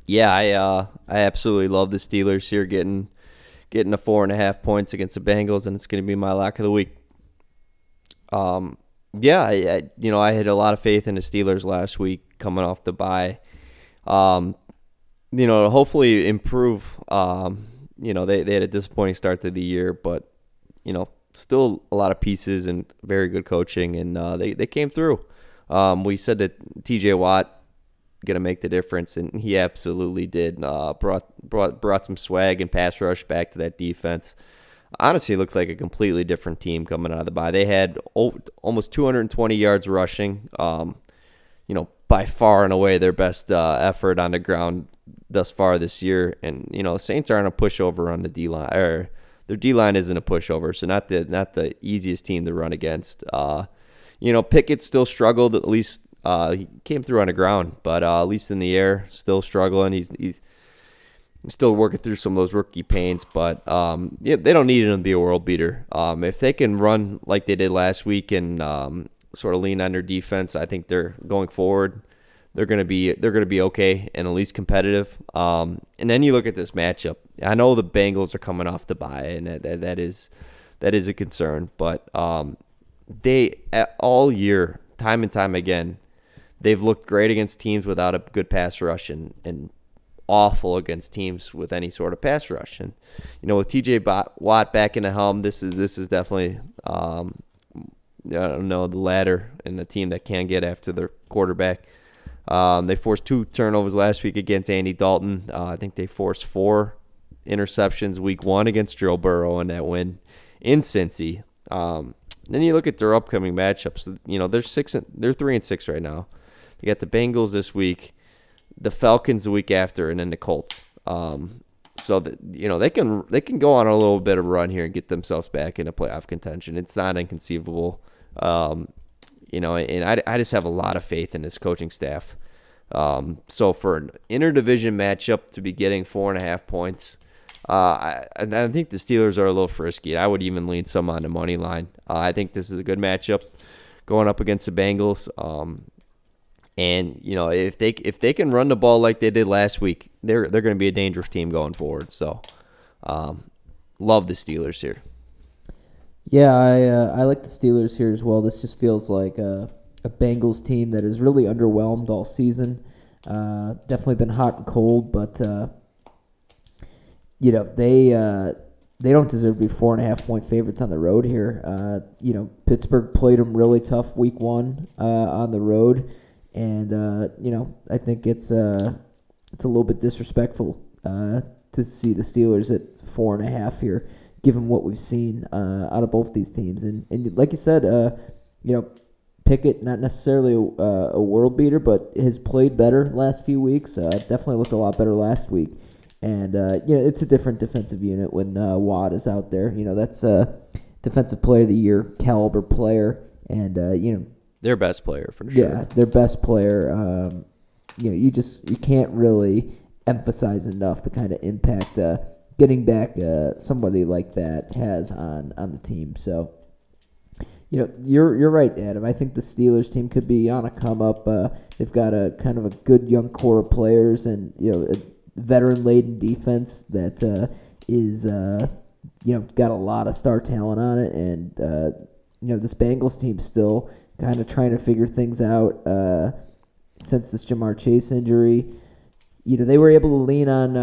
Yeah, I I absolutely love the Steelers here getting getting a four and a half points against the Bengals, and it's going to be my lock of the week. Um, yeah, I, I, you know I had a lot of faith in the Steelers last week coming off the bye. Um, you know, hopefully improve. Um, you know, they, they had a disappointing start to the year, but you know, still a lot of pieces and very good coaching, and uh, they they came through. Um, we said that T.J. Watt gonna make the difference, and he absolutely did. Uh, brought brought brought some swag and pass rush back to that defense. Honestly, looks like a completely different team coming out of the bye. They had almost 220 yards rushing. Um, you know, by far and away their best uh, effort on the ground thus far this year. And you know, the Saints aren't a pushover on the D line, or their D line isn't a pushover, so not the not the easiest team to run against. Uh, you know, Pickett still struggled. At least uh, he came through on the ground, but uh, at least in the air, still struggling. He's he's still working through some of those rookie pains, but um, yeah, they don't need him to be a world beater. Um, if they can run like they did last week and um, sort of lean on their defense, I think they're going forward they're gonna be they're gonna be okay and at least competitive. Um, and then you look at this matchup. I know the Bengals are coming off the bye, and that, that is that is a concern. But um, they all year, time and time again, they've looked great against teams without a good pass rush and, and awful against teams with any sort of pass rush. And you know, with T.J. Watt back in the helm, this is this is definitely um, I don't know the ladder and the team that can get after their quarterback. Um, they forced two turnovers last week against Andy Dalton. Uh, I think they forced four interceptions week one against Joe Burrow in that win in Cincy. Um, then you look at their upcoming matchups. You know they're six. And, they're three and six right now. They got the Bengals this week, the Falcons the week after, and then the Colts. Um, so that you know they can they can go on a little bit of a run here and get themselves back into playoff contention. It's not inconceivable. Um, you know, and I, I just have a lot of faith in this coaching staff. Um, so for an interdivision matchup to be getting four and a half points, uh, I, I think the Steelers are a little frisky. I would even lean some on the money line. Uh, I think this is a good matchup going up against the Bengals. Um, and you know if they if they can run the ball like they did last week, they're they're going to be a dangerous team going forward. So, um, love the Steelers here. Yeah, I uh, I like the Steelers here as well. This just feels like a, a Bengals team that is really underwhelmed all season. Uh, definitely been hot and cold, but uh, you know they uh, they don't deserve to be four and a half point favorites on the road here. Uh, you know Pittsburgh played them really tough week one uh, on the road, and you know I think it's it's a little bit disrespectful to see the Steelers at four and a half here given what we've seen uh, out of both these teams. And and like you said, uh, you know, Pickett not necessarily a, uh, a, world beater, but has played better last few weeks. Uh, definitely looked a lot better last week. And uh, you know, it's a different defensive unit when uh, Watt is out there. You know, that's a defensive player of the year caliber player, and you know, their best player for sure. Yeah, their best player. Um, you know, you just you can't really emphasize enough the kind of impact uh, getting back uh, somebody like that has on on the team. So, you know, you're you're right, Adam. I think the Steelers team could be on a come up. Uh, they've got a kind of a good young core of players, and you know, a veteran laden defense that uh, is uh, you know got a lot of star talent on it, and uh, you know this Bengals team still kind of trying to figure things out uh, since this Ja'Marr Chase injury. You know, they were able to lean on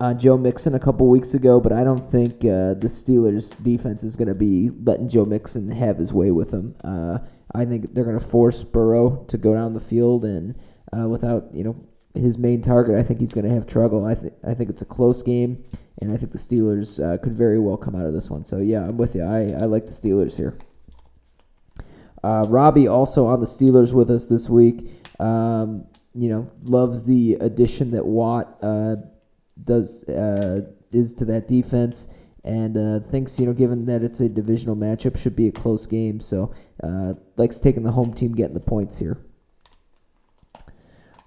uh, Joe Mixon a couple weeks ago, but I don't think uh, the Steelers' defense is going to be letting Joe Mixon have his way with them. Uh, I think they're going to force Burrow to go down the field, and uh, without you know his main target, I think he's going to have trouble. I think I think it's a close game, and I think the Steelers uh, could very well come out of this one. So yeah, I'm with you. I, I like the Steelers here. Uh, Robbie also on the Steelers with us this week. Um, you know, loves the addition that Watt does uh, is to that defense, and uh, thinks you know given that it's a divisional matchup, should be a close game. So uh, likes taking the home team getting the points here.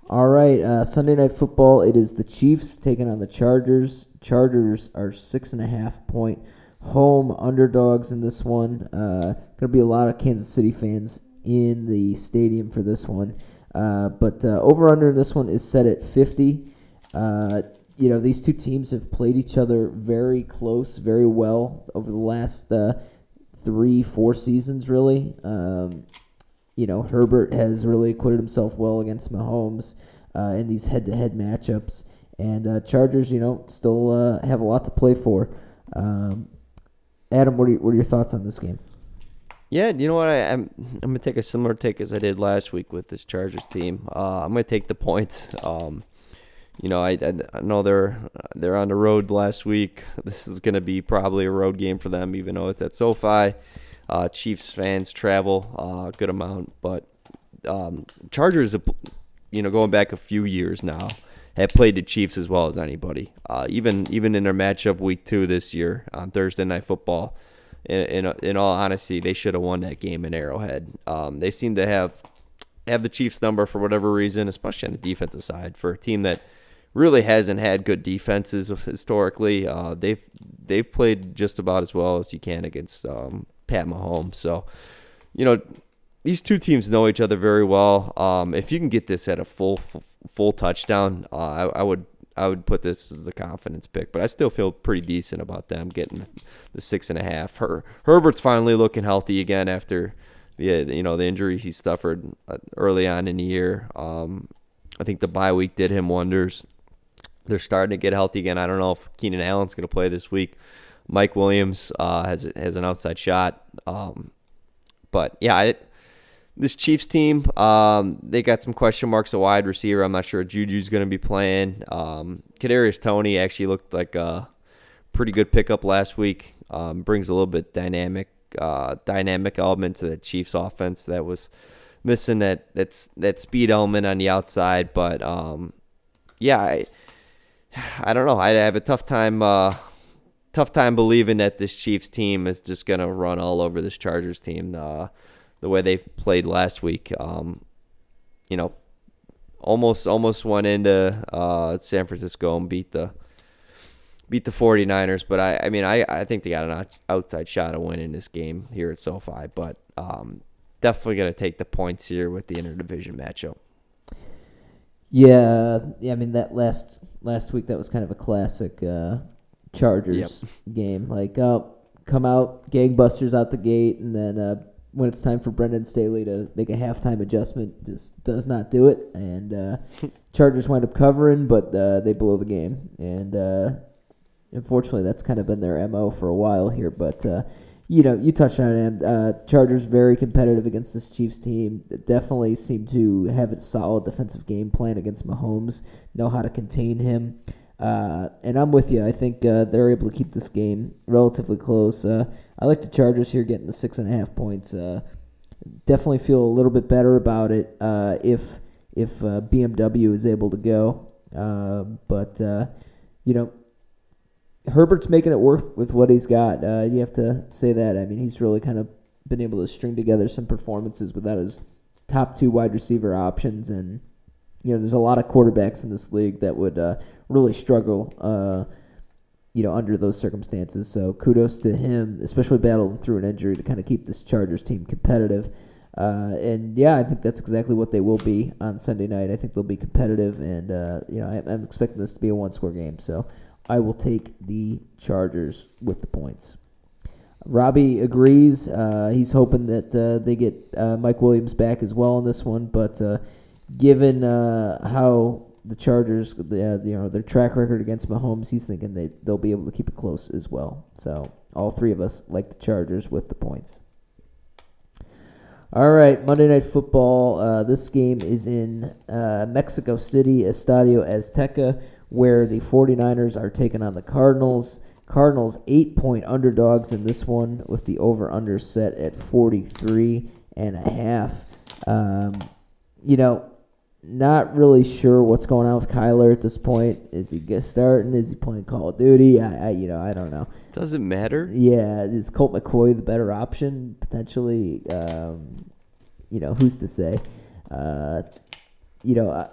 All right, uh, Sunday night football. It is the Chiefs taking on the Chargers. Chargers are six and a half point home underdogs in this one. Uh, gonna be a lot of Kansas City fans in the stadium for this one. Uh, but uh, over under in this one is set at 50. Uh, you know, these two teams have played each other very close, very well over the last uh, three, four seasons, really. Um, you know, Herbert has really acquitted himself well against Mahomes uh, in these head-to-head matchups, and uh, Chargers, you know, still uh, have a lot to play for. Um, Adam, what are, your, what are your thoughts on this game? Yeah, you know what? I, am I'm, I'm gonna take a similar take as I did last week with this Chargers team. Uh, I'm gonna take the points. Um, you know, I, I know they're they're on the road last week. This is gonna be probably a road game for them, even though it's at SoFi. Uh, Chiefs fans travel a uh, good amount, but um, Chargers, you know, going back a few years now, have played the Chiefs as well as anybody. Uh, even even in their matchup week two this year on Thursday Night Football in, in, in all honesty, they should have won that game in Arrowhead. Um, they seem to have have the Chiefs number for whatever reason, especially on the defensive side for a team that really hasn't had good defenses historically. Uh, they've they've played just about as well as you can against um, Pat Mahomes. So, you know, these two teams know each other very well. Um, if you can get this at a full full, touchdown, uh, I, I, would I would put this as the confidence pick, but I still feel pretty decent about them getting the six and a half. Her, Herbert's finally looking healthy again after the you know the injuries he suffered uh, early on in the year. Um, I think the bye week did him wonders. They're starting to get healthy again. I don't know if Keenan Allen's going to play this week. Mike Williams uh, has has an outside shot, um, but yeah, it, this Chiefs team, um, they got some question marks at wide receiver. I'm not sure Juju's going to be playing. Um, Kadarius Toney actually looked like a pretty good pickup last week. Um, brings a little bit dynamic, uh, dynamic element to the Chiefs offense that was missing that that's that speed element on the outside. But um, yeah, I, I don't know. I have a tough time. Uh, tough time believing that this Chiefs team is just to run all over this Chargers team. Uh, the way they played last week. Um, you know, almost almost went into uh, San Francisco and beat the beat the 49ers, but I, I mean I, I think they got an outside shot of winning this game here at SoFi, but um, definitely to take the points here with the interdivision matchup. Yeah, yeah. I mean that last last week that was kind of a classic uh, Chargers yep. game. Like, oh, come out gangbusters out the gate, and then uh, when it's time for Brandon Staley to make a halftime adjustment, just does not do it. And uh, Chargers wind up covering, but uh, they blow the game. And uh, unfortunately, that's kind of been their mo for a while here. But uh, you know, you touched on it. Uh, Chargers very competitive against this Chiefs team. Definitely seem to have a solid defensive game plan against Mahomes. Know how to contain him. Uh, and I'm with you. I think uh, they're able to keep this game relatively close. Uh, I like the Chargers here getting the six and a half points. Uh, definitely feel a little bit better about it uh, if if BMW is able to go. but you know, Herbert's making it work with what he's got. you have to say that. I mean, he's really kind of been able to string together some performances without his top two wide receiver options and you know, there's a lot of quarterbacks in this league that would uh, really struggle, uh, you know, under those circumstances. So kudos to him, especially battling through an injury to kind of keep this Chargers team competitive. Uh, and yeah, I think that's exactly what they will be on Sunday night. I think they'll be competitive, and uh, you know, I, I'm expecting this to be a one-score game. So I will take the Chargers with the points. Robbie agrees. Uh, he's hoping that uh, they get uh, Mike Williams back as well in this one, but uh, given uh, how the Chargers, the, uh, you know, their track record against Mahomes, he's thinking they they'll be able to keep it close as well. So all three of us like the Chargers with the points. All right, Monday Night Football. This game is in Mexico City, Estadio Azteca, where the 49ers are taking on the Cardinals. Cardinals eight point underdogs in this one with the over under set at 43 and a half. Um, you know, not really sure what's going on with Kyler at this point. Is he get starting? Is he playing Call of Duty? I, I you know I don't know. Doesn't matter. Yeah, is Colt McCoy the better option potentially? Um, you know who's to say? Uh, you know.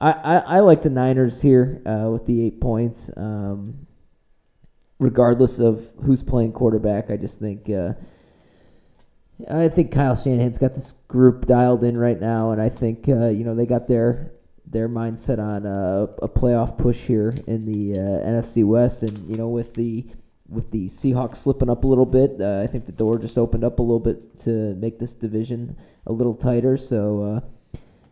I, I, I like the Niners here uh, with the eight points. Um, regardless of who's playing quarterback, I just think uh, I think Kyle Shanahan's got this group dialed in right now, and I think uh, you know they got their their mindset on uh, a playoff push here in the uh, NFC West, and you know with the with the Seahawks slipping up a little bit, uh, I think the door just opened up a little bit to make this division a little tighter. So,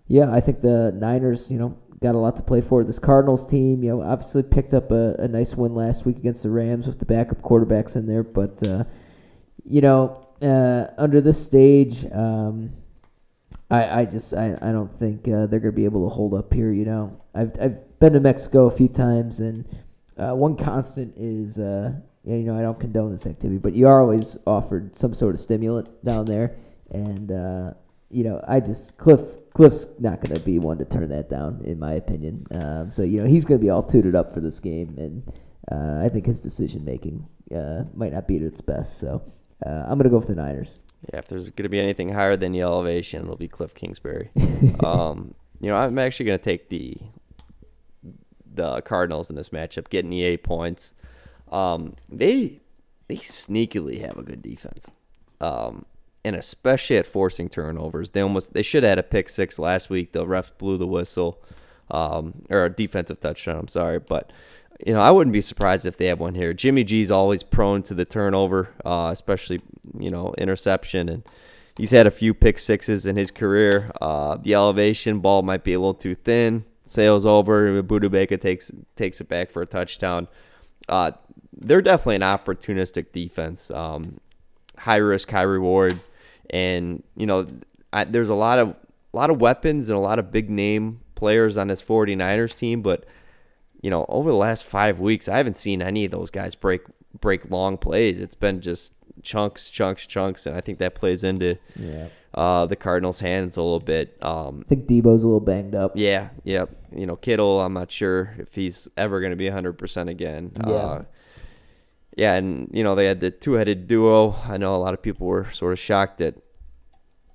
yeah, I think the Niners, you know, got a lot to play for. This Cardinals team, you know, obviously picked up a, a nice win last week against the Rams with the backup quarterbacks in there, but uh, you know, uh, under this stage, um, I, I just I, I don't think uh, they're gonna be able to hold up here. You know, I've I've been to Mexico a few times, and uh, one constant is uh, you know I don't condone this activity, but you are always offered some sort of stimulant down there, and uh, you know I just Cliff Cliff's not going to be one to turn that down, in my opinion. Um, so you know he's going to be all tooted up for this game, and uh, I think his decision making uh, might not be at its best. So uh, I'm going to go with the Niners. Yeah, if there's going to be anything higher than the elevation, it'll be Cliff Kingsbury. um, you know, I'm actually going to take the the Cardinals in this matchup, getting the eight points. Um, they they sneakily have a good defense, um, and especially at forcing turnovers. They almost they should have had a pick six last week. The ref blew the whistle, um, or a defensive touchdown. I'm sorry, but you know I wouldn't be surprised if they have one here. Jimmy G's always prone to the turnover, uh, especially you know interception and. He's had a few pick sixes in his career. Uh, the elevation ball might be a little too thin sails over. Budda Baker takes takes it back for a touchdown. Uh, they're definitely an opportunistic defense. Um, high risk, high reward, and you know I, there's a lot of a lot of weapons and a lot of big name players on this 49ers team, but you know over the last five weeks I haven't seen any of those guys break break long plays. It's been just chunks, chunks, chunks, and I think that plays into yeah uh, the Cardinals' hands a little bit. Um, I think Deebo's a little banged up. Yeah, yeah. You know, Kittle, I'm not sure if he's ever going to be 100% again. Yeah. Uh, yeah, and, you know, they had the two headed duo. I know a lot of people were sort of shocked that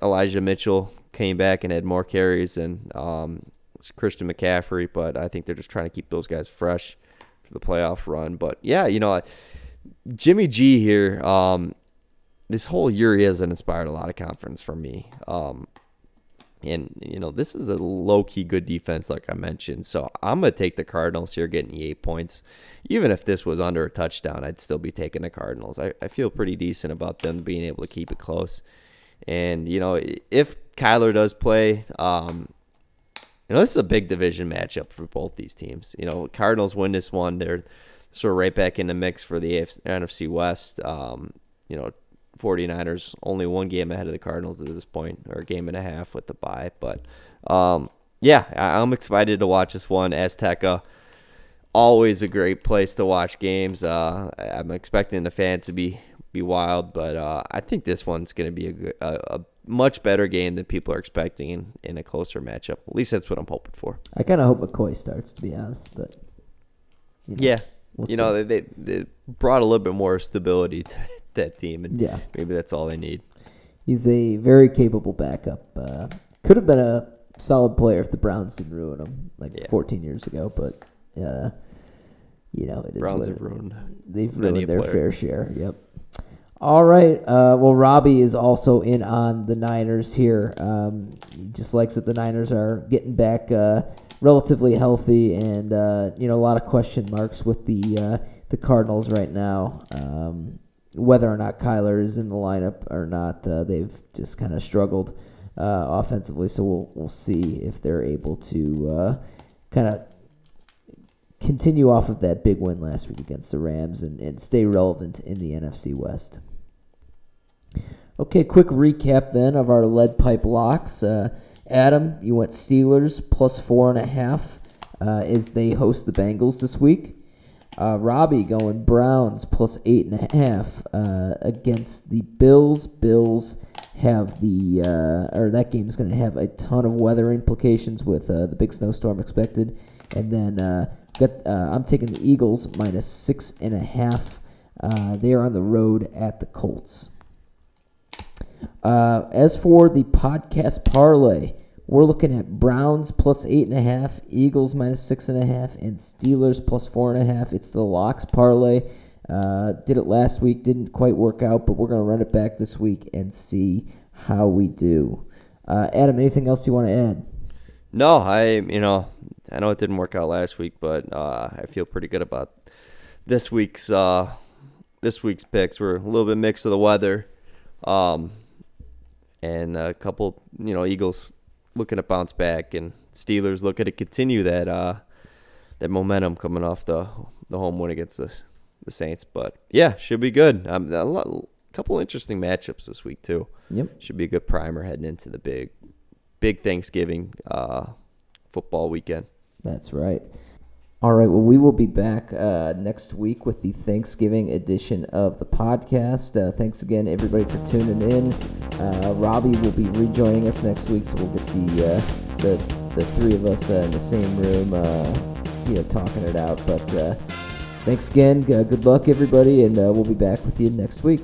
Elijah Mitchell came back and had more carries than um, Christian McCaffrey, but I think they're just trying to keep those guys fresh for the playoff run. But yeah, you know, Jimmy G here, um, this whole year he hasn't inspired a lot of confidence for me. Um, and you know this is a low key good defense, like I mentioned. So I'm gonna take the Cardinals here, getting the eight points. Even if this was under a touchdown, I'd still be taking the Cardinals. I, I feel pretty decent about them being able to keep it close. And you know if Kyler does play, um, you know this is a big division matchup for both these teams. You know Cardinals win this one, they're sort of right back in the mix for the AFC, NFC West. Um, you know 49ers only one game ahead of the Cardinals at this point, or a game and a half with the bye. But um, yeah, I, am excited to watch this one. Azteca, always a great place to watch games. Uh, I'm expecting the fans to be be wild, but uh, I think this one's going to be a, a, a, much better game than people are expecting in, in a closer matchup. At least that's what I'm hoping for. I kind of hope McCoy starts, to be honest, but you know, yeah, we'll you see. know they, they brought a little bit more stability to that team, and yeah. maybe that's all they need. He's a very capable backup. Uh, could have been a solid player if the Browns didn't ruin him like yeah. 14 years ago, but uh, you know it is. Browns have ruined. They've ruined their player. fair share. Yep. All right. Uh, well, Robbie is also in on the Niners here. Um, he just likes that the Niners are getting back uh, relatively healthy, and uh, you know a lot of question marks with the uh, the Cardinals right now. Um, whether or not Kyler is in the lineup or not, uh, they've just kind of struggled uh, offensively. So we'll we'll see if they're able to uh, kind of continue off of that big win last week against the Rams and, and stay relevant in the NFC West. Okay, quick recap then of our lead pipe locks. Uh, Adam, you went Steelers plus four and a half uh, as they host the Bengals this week. Uh, Robbie going Browns plus eight and a half uh, against the Bills. Bills have the uh, or that game is going to have a ton of weather implications with uh, the big snowstorm expected, and then uh, got uh, I'm taking the Eagles minus six and a half. they are on the road at the Colts. as for the podcast parlay. We're looking at Browns plus eight and a half, Eagles minus six and a half, and Steelers plus four and a half. It's the locks parlay. Uh, did it last week, didn't quite work out, but we're going to run it back this week and see how we do. Uh, Adam, anything else you want to add? No, I you know I know it didn't work out last week, but uh, I feel pretty good about this week's uh, this week's picks were a little bit mixed of the weather, um, and a couple, you know, Eagles looking to bounce back, and Steelers looking to continue that uh, that momentum coming off the the home win against the the Saints. But yeah, should be good. Um, a lot, couple interesting matchups this week too. Yep, should be a good primer heading into the big, big Thanksgiving uh, football weekend. That's right. All right. Well, we will be back uh, next week with the Thanksgiving edition of the podcast. Uh, thanks again, everybody, for tuning in. Uh, Robbie will be rejoining us next week, so we'll get the uh, the the three of us uh, in the same room, uh, you know, talking it out. But thanks again. good luck, everybody, and we'll be back with you next week.